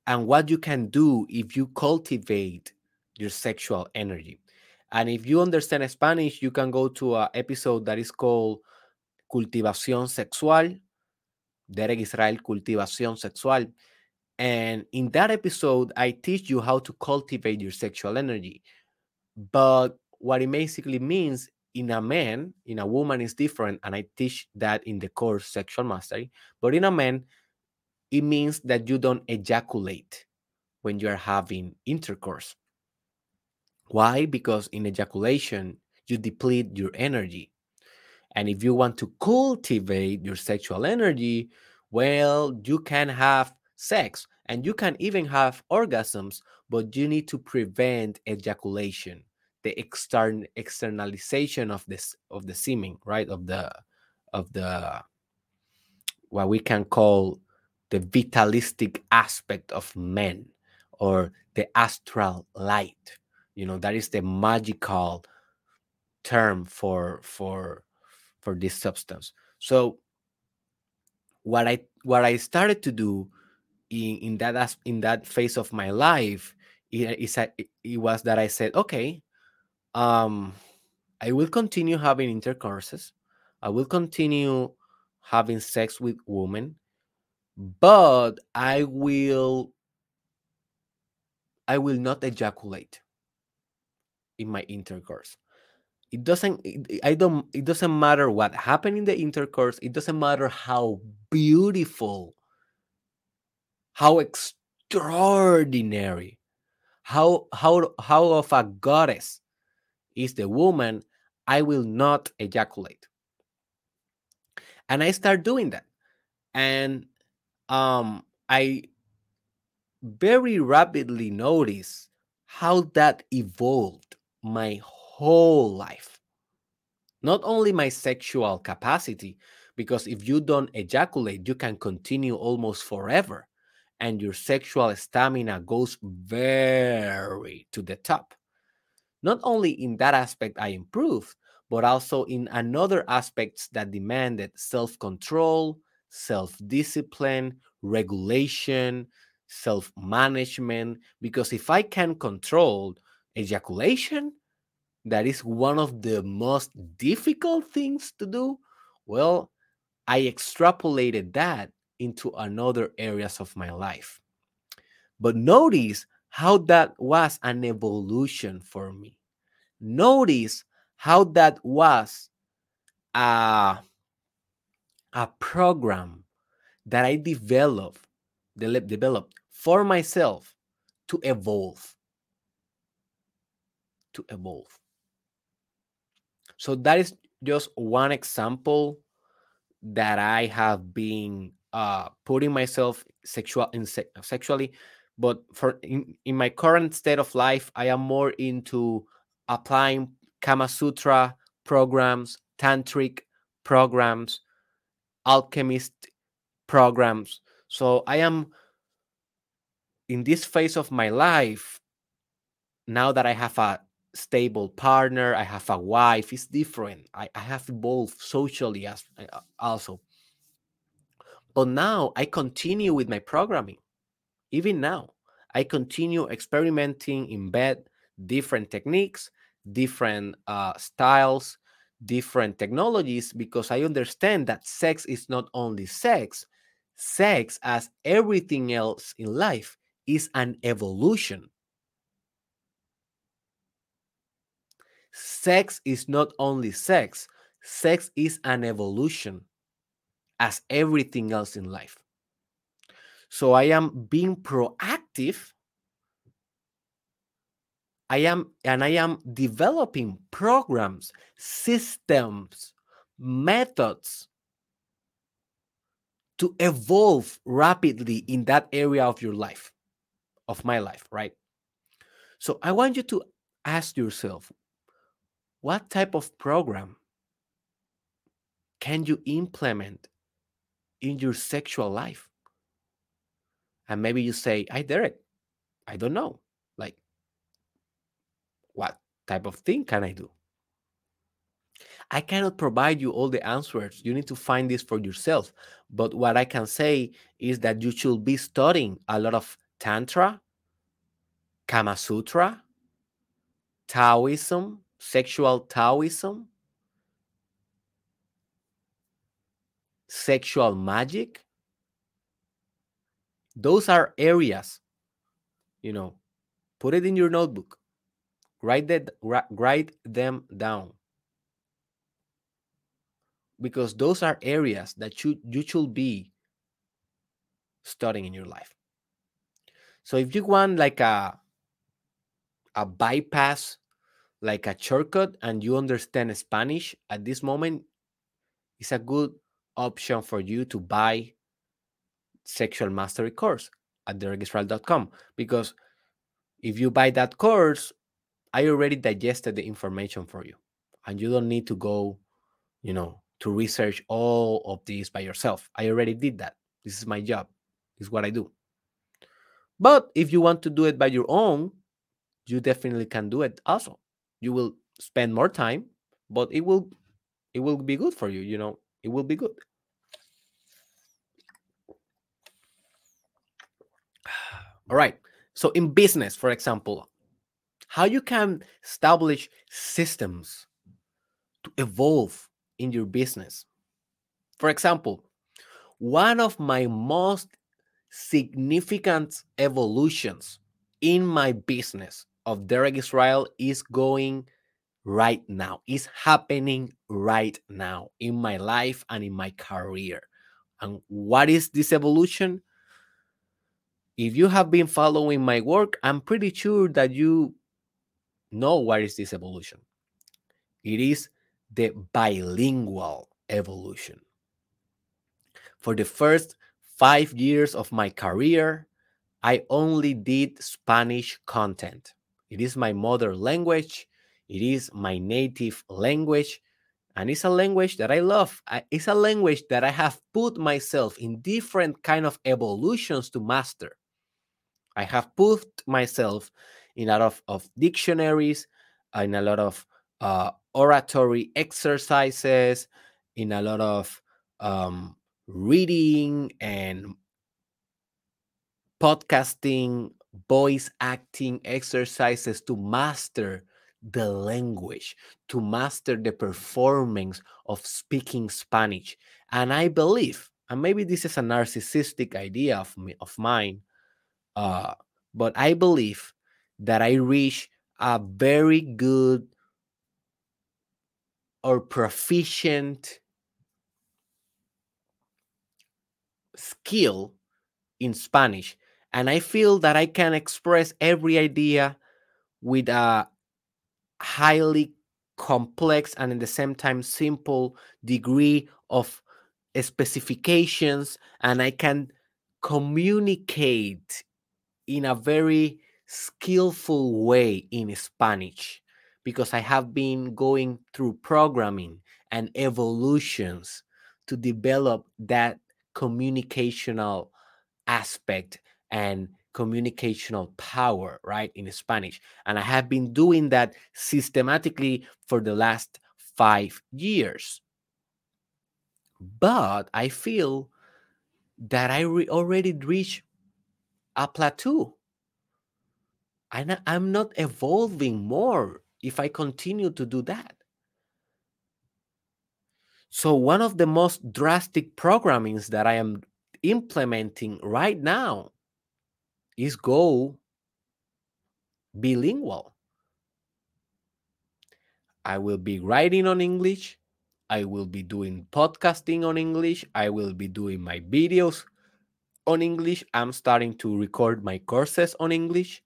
and what you can do if you cultivate your sexual energy. And if you understand Spanish, you can go to an episode that is called Cultivación Sexual, Derek Israel Cultivación Sexual. And in that episode, I teach you how to cultivate your sexual energy. But what it basically means in a man, in a woman is different, and I teach that in the course sexual mastery. But in a man, it means that you don't ejaculate when you're having intercourse. Why? Because in ejaculation, you deplete your energy. And if you want to cultivate your sexual energy, well, you can have sex and you can even have orgasms, but you need to prevent ejaculation, the extern externalization of this of the semen, right? Of the of the what we can call the vitalistic aspect of men or the astral light you know that is the magical term for for for this substance so what i what i started to do in in that in that phase of my life it, it was that i said okay um i will continue having intercourses. I will continue having sex with women but i will i will not ejaculate in my intercourse. It doesn't i don't it doesn't matter what happened in the intercourse. It doesn't matter how beautiful how extraordinary. How how how of a goddess is the woman i will not ejaculate. And i start doing that. And um i very rapidly notice how that evolved my whole life. Not only my sexual capacity, because if you don't ejaculate, you can continue almost forever, and your sexual stamina goes very to the top. Not only in that aspect, I improved, but also in another aspects that demanded self control, self discipline, regulation, self management. Because if I can control ejaculation, that is one of the most difficult things to do. Well, I extrapolated that into another areas of my life. But notice how that was an evolution for me. Notice how that was a, a program that I developed, developed for myself to evolve. To evolve. So that is just one example that I have been uh, putting myself sexual in se- sexually, but for in, in my current state of life, I am more into applying Kama Sutra programs, tantric programs, alchemist programs. So I am in this phase of my life now that I have a stable partner i have a wife it's different i, I have evolved socially as uh, also but now i continue with my programming. Even now i continue experimenting in bed different techniques different uh, styles different technologies because i understand that sex is not only sex. Sex as everything else in life is an evolution. Sex is not only sex, sex is an evolution as everything else in life. So I am being proactive. I am, and I am developing programs, systems, methods to evolve rapidly in that area of your life, of my life, right? So I want you to ask yourself what type of program can you implement in your sexual life? And maybe you say, I Derek, I don't know. Like, what type of thing can I do? I cannot provide you all the answers. You need to find this for yourself. But what I can say is that you should be studying a lot of Tantra, Kama Sutra, Taoism, sexual Taoism, sexual magic. Those are areas, you know, put it in your notebook, write, that, write them down. Because those are areas that you, you should be studying in your life. So if you want like a a bypass, like a shortcut, and you understand Spanish at this moment, it's a good option for you to buy sexual mastery course at derekisrael.com because if you buy that course, I already digested the information for you, and you don't need to go, you know, to research all of this by yourself. I already did that. This is my job. This is what I do. But if you want to do it by your own, you definitely can do it also. You will spend more time, but it will it will be good for you, you know. It will be good. All right. So in business, for example, how you can establish systems to evolve in your business. For example, one of my most significant evolutions in my business of Derek Israel is going right now, is happening right now in my life and in my career. And what is this evolution? If you have been following my work, I'm pretty sure that you know what is this evolution. It is the bilingual evolution. For the first five years of my career, I only did Spanish content. It is my mother language, it is my native language, and it's a language that I love. It's a language that I have put myself in different kind of evolutions to master. I have put myself in a lot of, of dictionaries, in a lot of uh, oratory exercises, in a lot of um, reading and podcasting, voice acting exercises to master the language, to master the performance of speaking Spanish. And I believe, and maybe this is a narcissistic idea of me, of mine, uh, but I believe that I reach a very good or proficient skill in Spanish. And I feel that I can express every idea with a highly complex and at the same time simple degree of specifications. And I can communicate in a very skillful way in Spanish because I have been going through programming and evolutions to develop that communicational aspect and communicational power, right, in Spanish. And I have been doing that systematically for the last five years. But I feel that I re- already reached a plateau. And I'm not evolving more if I continue to do that. So, one of the most drastic programmings that I am implementing right now is go bilingual. I will be writing on English. I will be doing podcasting on English. I will be doing my videos on English. I'm starting to record my courses on English.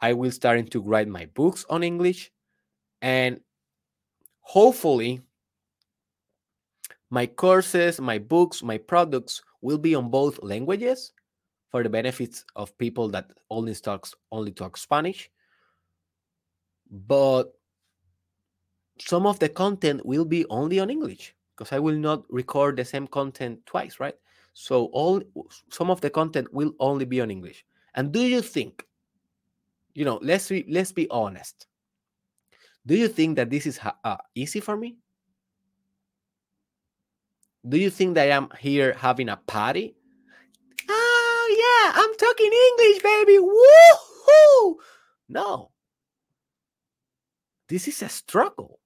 I will starting to write my books on English. And hopefully my courses, my books, my products will be on both languages for the benefits of people that only talks only talk Spanish. But some of the content will be only on English because I will not record the same content twice, right? So all some of the content will only be on English. And do you think, you know, let's be let's be honest. Do you think that this is uh, easy for me? Do you think that I'm here having a party? Yeah, I'm talking English, baby. Woohoo! No. This is a struggle.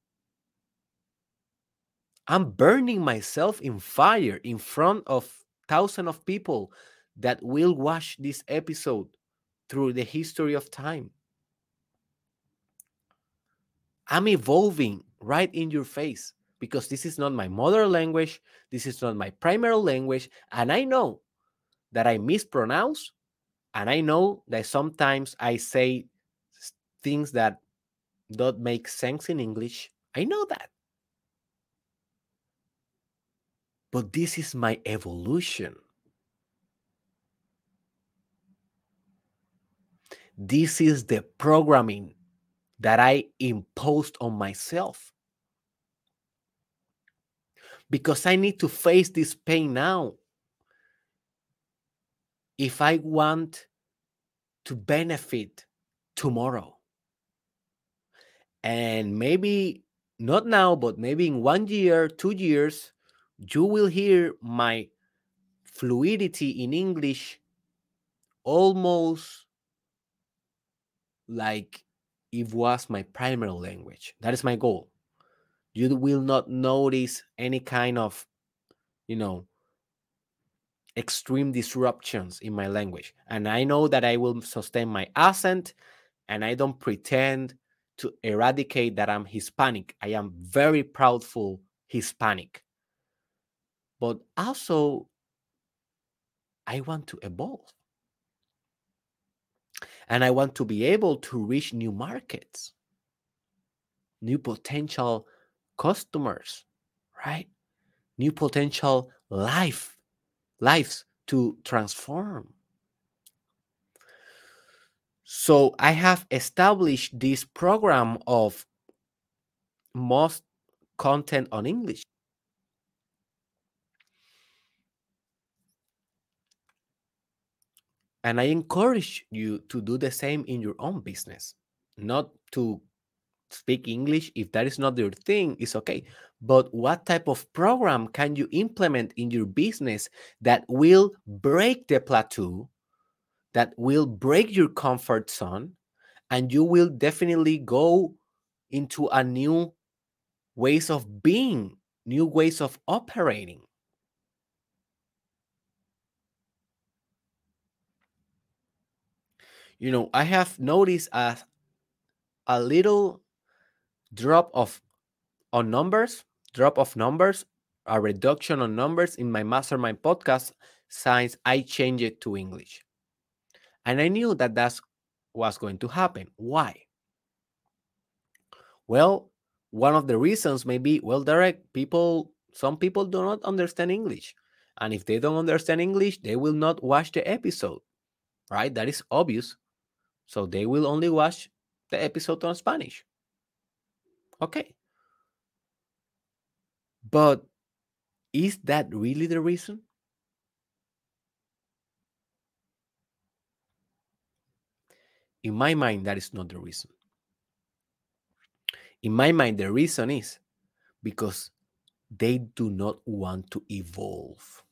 I'm burning myself in fire in front of thousands of people that will watch this episode through the history of time. I'm evolving right in your face because this is not my mother language, this is not my primary language, and I know that I mispronounce, And I know that sometimes I say things that don't make sense in English. I know that. But this is my evolution. This is the programming that I imposed on myself. Because I need to face this pain now. If I want to benefit tomorrow. And maybe not now, but maybe in one year, two years, you will hear my fluidity in English almost like it was my primary language. That is my goal. You will not notice any kind of, you know, extreme disruptions in my language. And I know that I will sustain my accent and I don't pretend to eradicate that I'm Hispanic. I am very proudful Hispanic. But also, I want to evolve. And I want to be able to reach new markets, new potential customers, right? New potential life, lives to transform. So I have established this program of most content on English. And I encourage you to do the same in your own business, not to speak English. If that is not your thing, it's okay. But what type of program can you implement in your business that will break the plateau, that will break your comfort zone, and you will definitely go into a new ways of being, new ways of operating? you know, I have noticed a, a little drop of on numbers, drop of numbers, a reduction on numbers in my mastermind podcast since I changed it to English. And I knew that that's what's going to happen. Why? Well, one of the reasons may be well, direct people, some people do not understand English. And if they don't understand English, they will not watch the episode, right? That is obvious. So they will only watch the episode on Spanish. Okay. But is that really the reason? In my mind, that is not the reason. In my mind, the reason is because they do not want to evolve.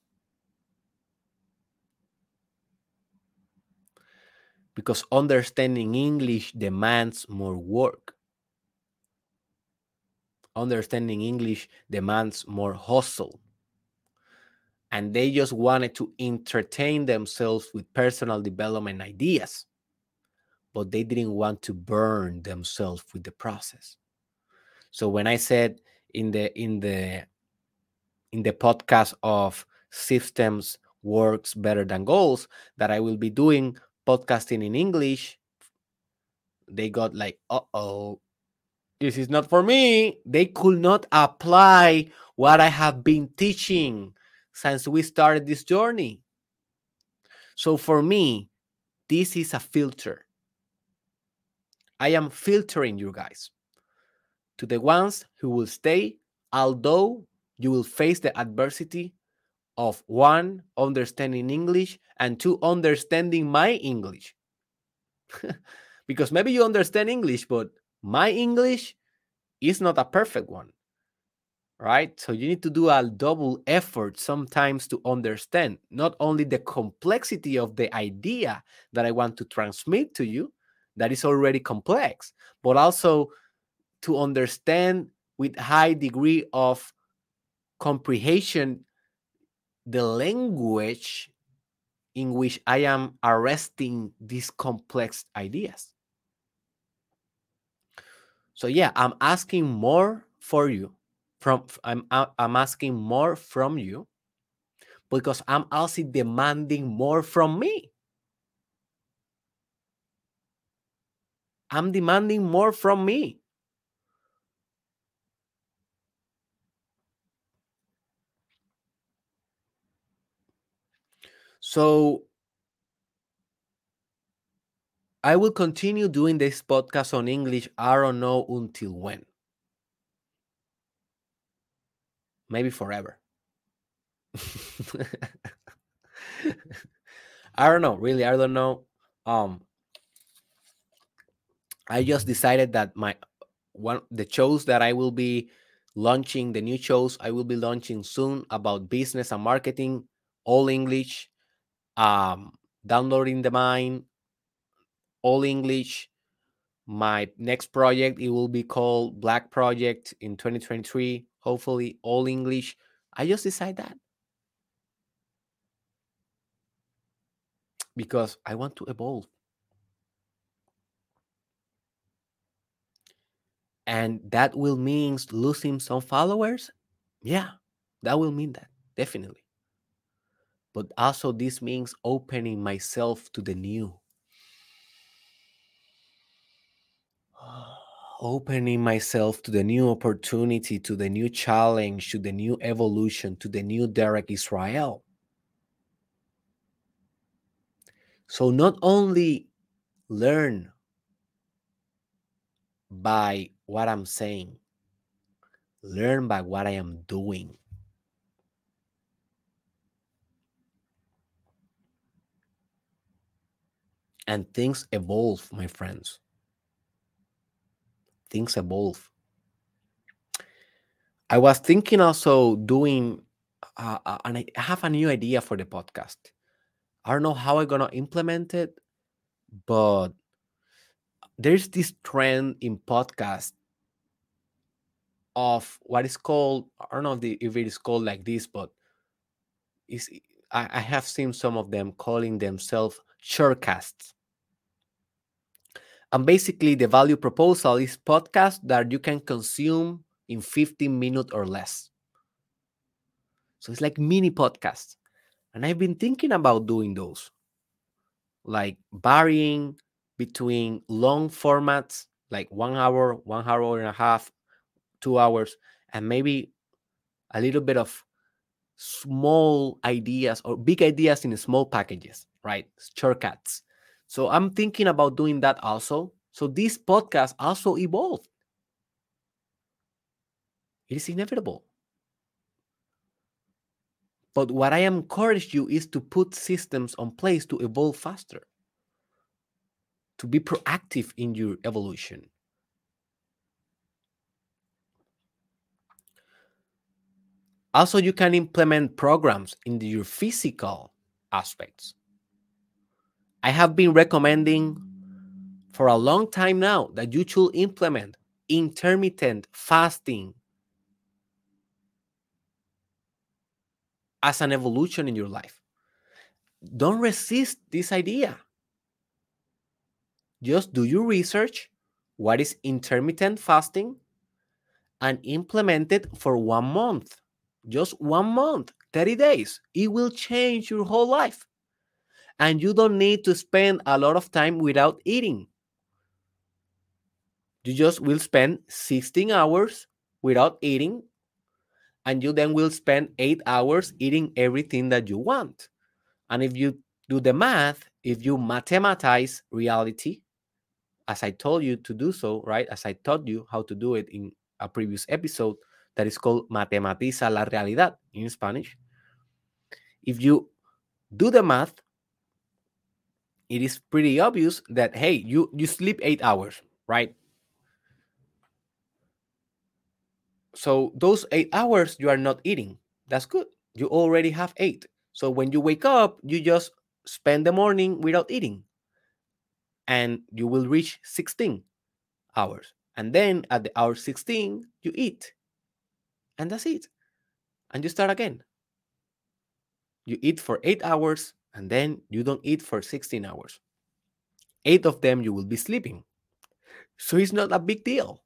because understanding English demands more work. Understanding English demands more hustle. And they just wanted to entertain themselves with personal development ideas, but they didn't want to burn themselves with the process. So when I said in the in the in the podcast of systems works better than goals that I will be doing podcasting in English, they got like, uh oh, this is not for me. They could not apply what I have been teaching since we started this journey. So for me, this is a filter. I am filtering you guys to the ones who will stay, although you will face the adversity of one, understanding English, and two, understanding my English. because maybe you understand English, but my English is not a perfect one. Right? So you need to do a double effort sometimes to understand not only the complexity of the idea that I want to transmit to you, that is already complex, but also to understand with high degree of comprehension the language in which I am arresting these complex ideas. So yeah, I'm asking more for you from I'm uh, I'm asking more from you because I'm also demanding more from me. I'm demanding more from me. So I will continue doing this podcast on English. I don't know until when. Maybe forever. I don't know, really. I don't know. Um, I just decided that my one the shows that I will be launching, the new shows I will be launching soon about business and marketing, all English, um, downloading the mind, all English. My next project it will be called Black Project in 2023. Hopefully, all English. I just decide that because I want to evolve. And that will mean losing some followers. Yeah, that will mean that definitely. But also, this means opening myself to the new. Opening myself to the new opportunity, to the new challenge, to the new evolution, to the new Derek Israel. So, not only learn by what I'm saying, learn by what I am doing. And things evolve, my friends. Things evolve. I was thinking also doing, uh, uh and I have a new idea for the podcast. I don't know how I'm gonna implement it, but there's this trend in podcast of what is called I don't know if, it is called like this, but is I, I have seen some of them calling themselves shortcasts. And basically, the value proposal is podcast that you can consume in 15 minutes or less. So it's like mini podcasts. And I've been thinking about doing those, like varying between long formats, like one hour, one hour and a half, two hours, and maybe a little bit of small ideas or big ideas in small packages, right? Shortcasts. So I'm thinking about doing that also. So this podcast also evolved. It is inevitable. But what I encourage you is to put systems on place to evolve faster, to be proactive in your evolution. Also, you can implement programs in your physical aspects. I have been recommending for a long time now that you should implement intermittent fasting as an evolution in your life. Don't resist this idea. Just do your research. What is intermittent fasting? And implement it for one month. Just one month, 30 days. It will change your whole life and you don't need to spend a lot of time without eating. You just will spend 16 hours without eating, and you then will spend eight hours eating everything that you want. And if you do the math, if you mathematize reality, as I told you to do so, right? As I taught you how to do it in a previous episode that is called Matematiza la Realidad in Spanish. If you do the math, it is pretty obvious that hey you you sleep eight hours right? So those eight hours you are not eating that's good. You already have eight. So when you wake up you just spend the morning without eating. And you will reach 16 hours. And then at the hour 16 you eat. And that's it. And you start again. You eat for eight hours and then you don't eat for 16 hours. Eight of them you will be sleeping. So it's not a big deal.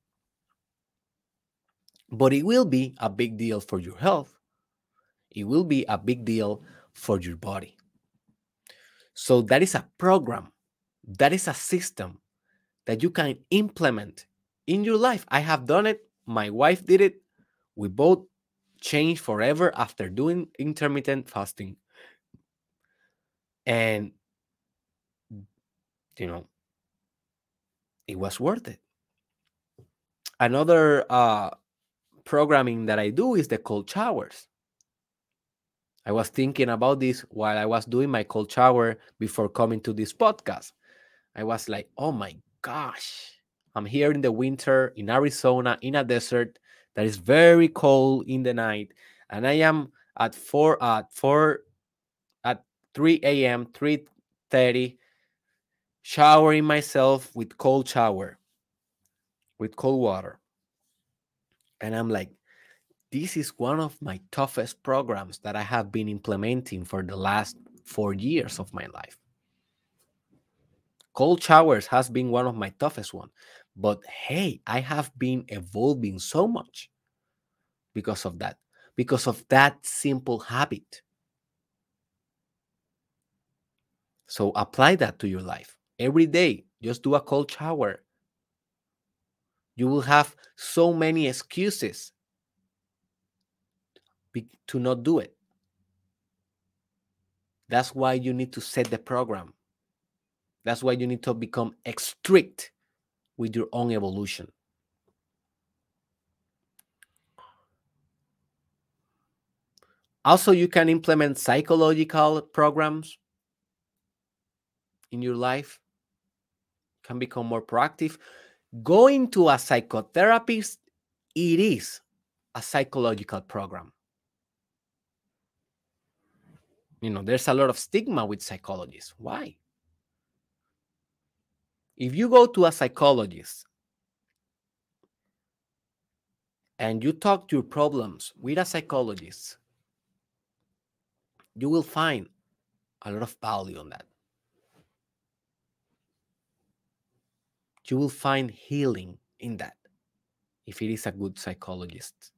But it will be a big deal for your health. It will be a big deal for your body. So that is a program, that is a system that you can implement in your life. I have done it. My wife did it. We both changed forever after doing intermittent fasting. And, you know, it was worth it. Another uh, programming that I do is the cold showers. I was thinking about this while I was doing my cold shower before coming to this podcast. I was like, oh my gosh, I'm here in the winter in Arizona in a desert that is very cold in the night, and I am at four at four 3 a.m. 3:30 showering myself with cold shower with cold water. And I'm like, this is one of my toughest programs that I have been implementing for the last four years of my life. Cold showers has been one of my toughest one, but hey, I have been evolving so much because of that, because of that simple habit. So apply that to your life every day. Just do a cold shower. You will have so many excuses to not do it. That's why you need to set the program. That's why you need to become strict with your own evolution. Also, you can implement psychological programs in your life, can become more proactive. Going to a psychotherapist, it is a psychological program. You know, there's a lot of stigma with psychologists. Why? If you go to a psychologist and you talk to your problems with a psychologist, you will find a lot of value on that. You will find healing in that if it is a good psychologist.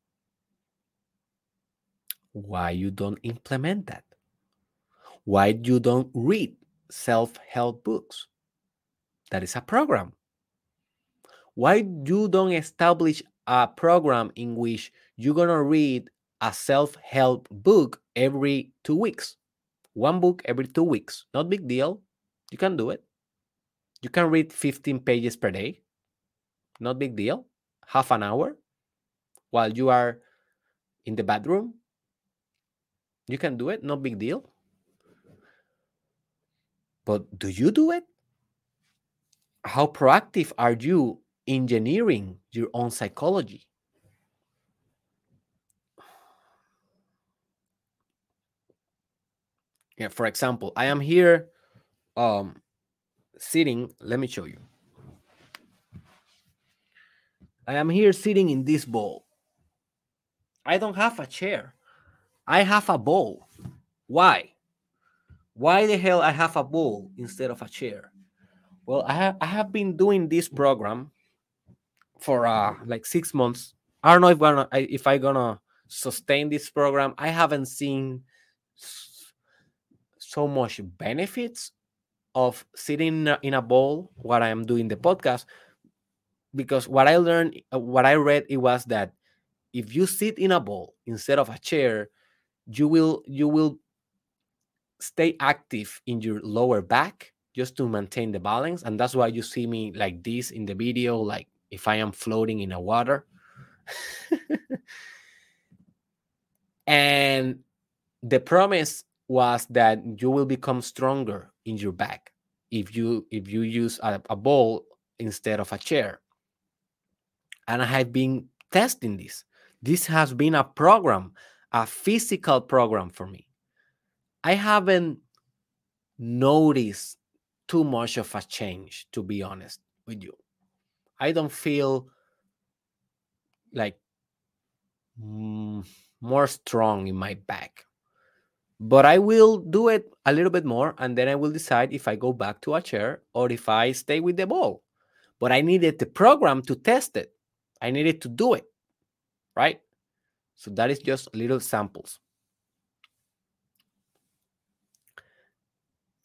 Why you don't implement that? Why you don't read self-help books? That is a program. Why you don't establish a program in which you're gonna read a self-help book every two weeks? One book every two weeks. Not big deal. You can do it. You can read 15 pages per day. Not big deal. Half an hour while you are in the bathroom. You can do it. No big deal. But do you do it? how proactive are you engineering your own psychology? Yeah, for example, I am here um sitting, let me show you. I am here sitting in this bowl. I don't have a chair. I have a bowl. Why? Why the hell I have a bowl instead of a chair? Well, I have I have been doing this program for uh like six months. I don't know if gonna if I gonna sustain this program. I haven't seen so much benefits of sitting in a bowl while I am doing the podcast because what I learned, what I read, it was that if you sit in a bowl instead of a chair, you will you will stay active in your lower back just to maintain the balance. And that's why you see me like this in the video, like if I am floating in a water. and the promise was that you will become stronger in your back if you if you use a, a bowl instead of a chair and i have been testing this this has been a program a physical program for me i haven't noticed too much of a change, to be honest with you. I don't feel like mm, more strong in my back. But I will do it a little bit more and then I will decide if I go back to a chair or if I stay with the ball. But I needed the program to test it. I needed to do it. Right? So that is just little samples.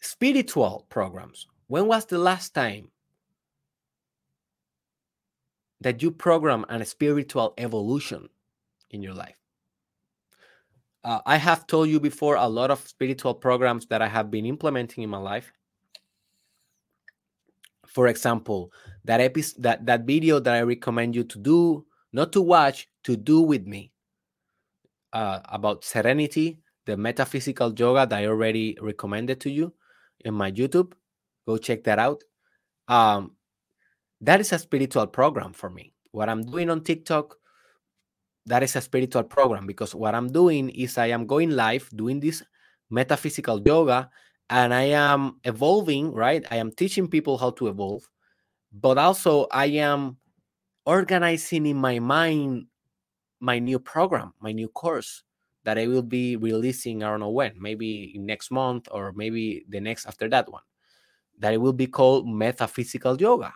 spiritual programs. When was the last time that you program a spiritual evolution in your life. Uh, I have told you before a lot of spiritual programs that I have been implementing in my life. For example, that episode, that that video that I recommend you to do, not to watch, to do with me uh, about serenity, the metaphysical yoga that I already recommended to you in my YouTube. Go check that out. Um, that is a spiritual program for me. What I'm doing on TikTok, that is a spiritual program because what I'm doing is I am going live doing this metaphysical yoga and I am evolving, right? I am teaching people how to evolve, but also I am organizing in my mind my new program, my new course that I will be releasing. I don't know when, maybe next month or maybe the next after that one. That it will be called metaphysical yoga,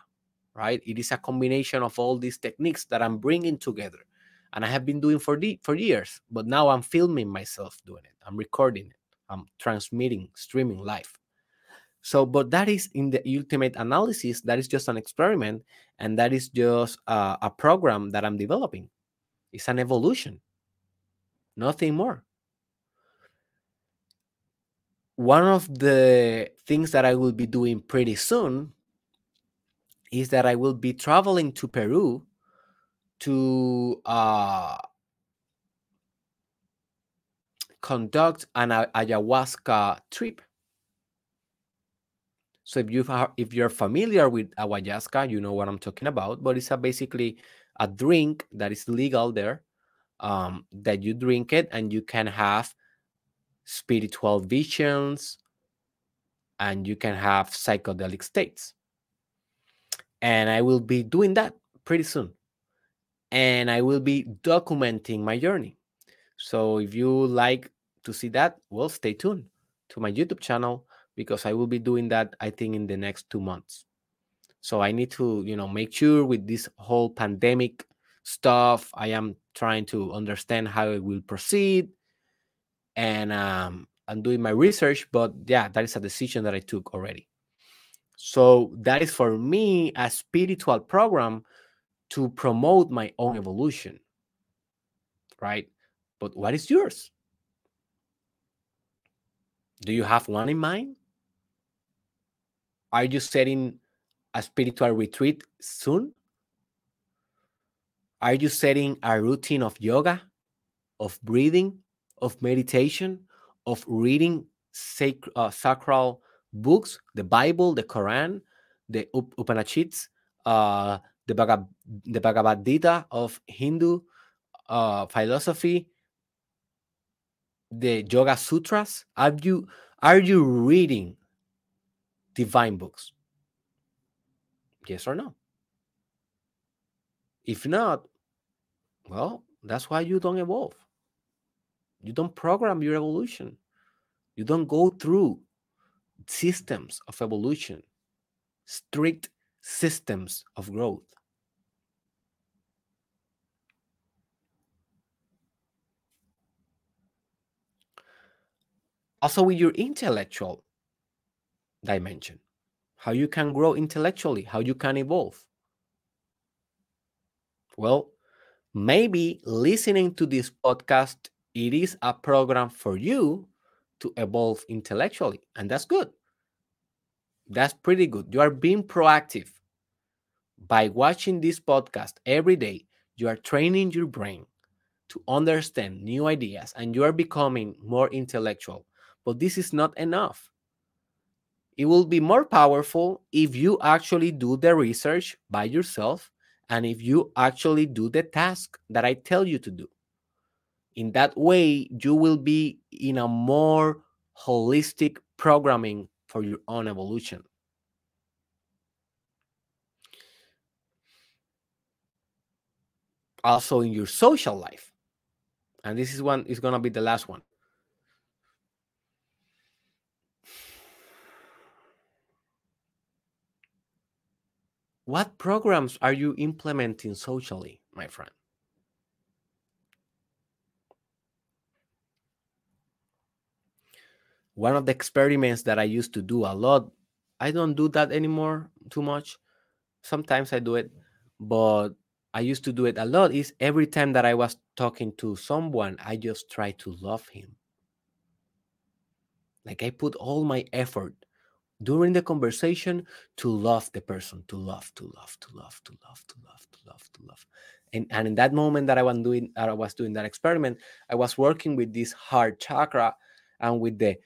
right? It is a combination of all these techniques that I'm bringing together, and I have been doing for the, for years. But now I'm filming myself doing it. I'm recording it. I'm transmitting, streaming live. So, but that is in the ultimate analysis. That is just an experiment, and that is just uh, a program that I'm developing. It's an evolution, nothing more. One of the things that I will be doing pretty soon is that I will be traveling to Peru to uh, conduct an ayahuasca trip. So if you are if you're familiar with ayahuasca, you know what I'm talking about. But it's a basically a drink that is legal there um, that you drink it and you can have spiritual visions and you can have psychedelic states and i will be doing that pretty soon and i will be documenting my journey so if you like to see that well stay tuned to my youtube channel because i will be doing that i think in the next two months so I need to, you know, make sure with this whole pandemic stuff, I am trying to understand how it will proceed. And um, I'm doing my research, but yeah, that is a decision that I took already. So that is for me a spiritual program to promote my own evolution. Right? But what is yours? Do you have one in mind? Are you setting a spiritual retreat soon? Are you setting a routine of yoga, of breathing, of meditation, of reading sac- uh, sacral books, the Bible, the Quran, the Up- Upanishads, uh, the, Bhagab- the Bhagavad Gita of Hindu uh, philosophy, the Yoga Sutras? Are you are you reading divine books? Yes or no? If not, well, that's why you don't evolve. You don't program your evolution. You don't go through systems of evolution, strict systems of growth. Also, with your intellectual dimension how you can grow intellectually, how you can evolve. Well, maybe listening to this podcast it is a program for you to evolve intellectually and that's good that's pretty good. You are being proactive. By watching this podcast every day you are training your brain to understand new ideas and you are becoming more intellectual. But this is not enough. It will be more powerful if you actually do the research by yourself and if you actually do the task that I tell you to do. In that way, you will be in a more holistic programming for your own evolution. Also, in your social life. And this is one is going to be the last one. What programs are you implementing socially, my friend? One of the experiments that I used to do a lot, I don't do that anymore too much. Sometimes I do it, but I used to do it a lot is every time that I was talking to someone, I just try to love him. Like I put all my effort during the conversation to love the person, to love, to love, to love, to love, to love, to love, to love. And, and in that moment that I was doing I was doing that experiment, I was working with this heart chakra and with the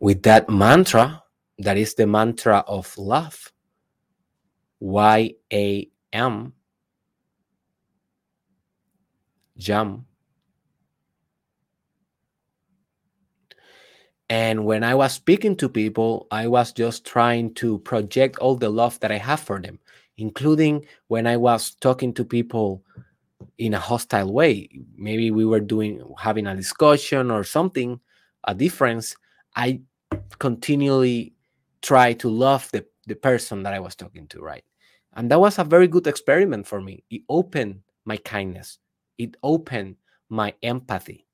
with that mantra that is the mantra of love y a m jam And when I was speaking to people, I was just trying to project all the love that I have for them, including when I was talking to people in a hostile way. Maybe we were doing having a discussion or something, a difference. I continually try to love the, the person that I was talking to, right? And that was a very good experiment for me. It opened my kindness, it opened my empathy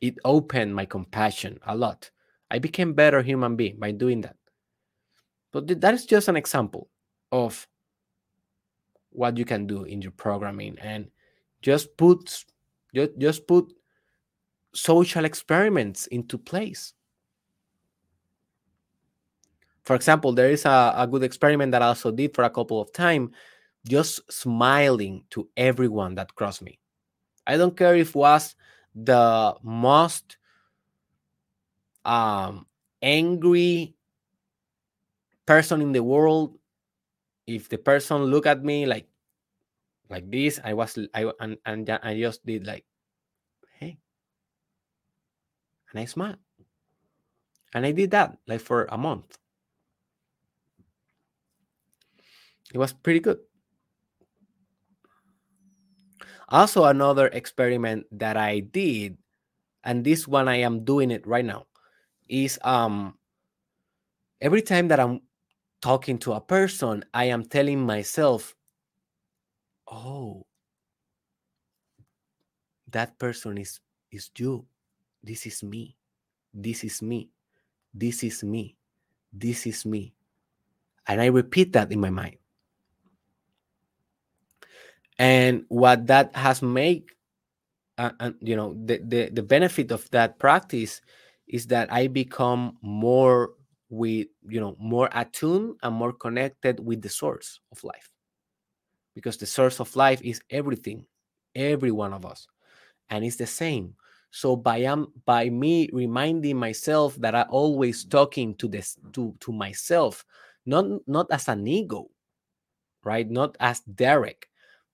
it opened my compassion a lot. I became better human being by doing that. But that is just an example of what you can do in your programming and just put just, just put social experiments into place. For example, there is a, a good experiment that I also did for a couple of time, just smiling to everyone that crossed me. I don't care if was the most um, angry person in the world if the person look at me like like this i was i and, and i just did like hey. And i smiled and i did that like for a month. It was pretty good also, another experiment that I did, and this one I am doing it right now, is um every time that I'm talking to a person, I am telling myself, oh, that person is is you. This is me. This is me. This is me. This is me. And I repeat that in my mind. And what that has made uh, and you know the, the the benefit of that practice is that i become more with you know more attuned and more connected with the source of life. Because the source of life is everything every one of us and it's the same. So by um by me reminding myself that i always talking to this to to myself not not as an ego right? Not as derek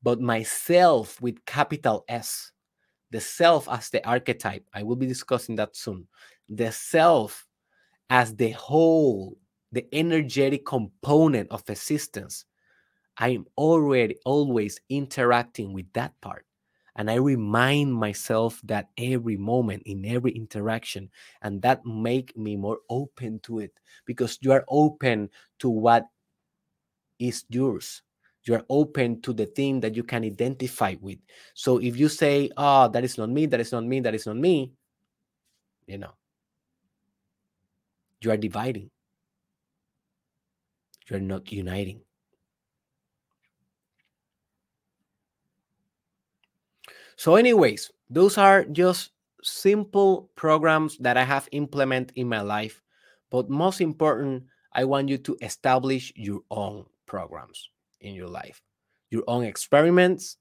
but myself with capital S, the self as the archetype. I will be discussing that soon. The self as the whole, the energetic component of existence. I am already always interacting with that part. And I remind myself that every moment in every interaction, and that make me more open to it because you are open to what is yours you're open to the thing that you can identify with. So if you say, oh, that is not me, that is not me, that is not me, you know, you are dividing. You're not uniting. So, anyways, those are just simple programs that I have implemented in my life. But most important, I want you to establish your own programs in your life, your own experiments.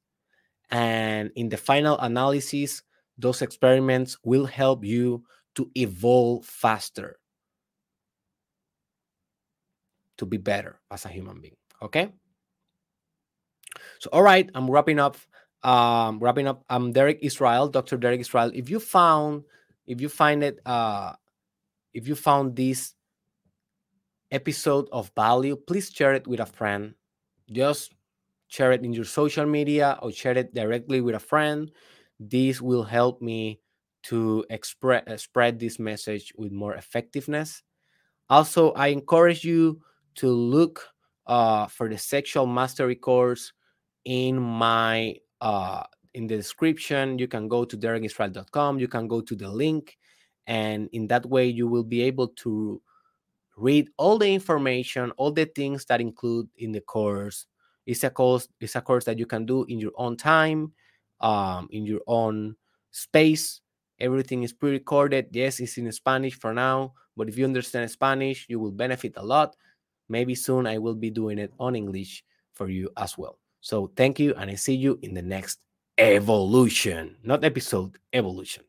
And in the final analysis, those experiments will help you to evolve faster, to be better as a human being. Okay. So, all right, I'm wrapping up. Um, wrapping up. I'm Derek Israel, Dr. Derek Israel. If you found, if you find it, uh, if you found this episode of value, please share it with a friend just share it in your social media or share it directly with a friend. This will help me to express uh, spread this message with more effectiveness. Also, I encourage you to look uh, for the sexual mastery course in my uh in the description. You can go to derekisrael.com. You can go to the link, and in that way, you will be able to read all the information, all the things that include in the course. It's a course. It's a course that you can do in your own time, um, in your own space. Everything is pre-recorded. Yes, it's in Spanish for now, but if you understand Spanish, you will benefit a lot. Maybe soon I will be doing it on English for you as well. So thank you, and I see you in the next evolution, not episode, evolution.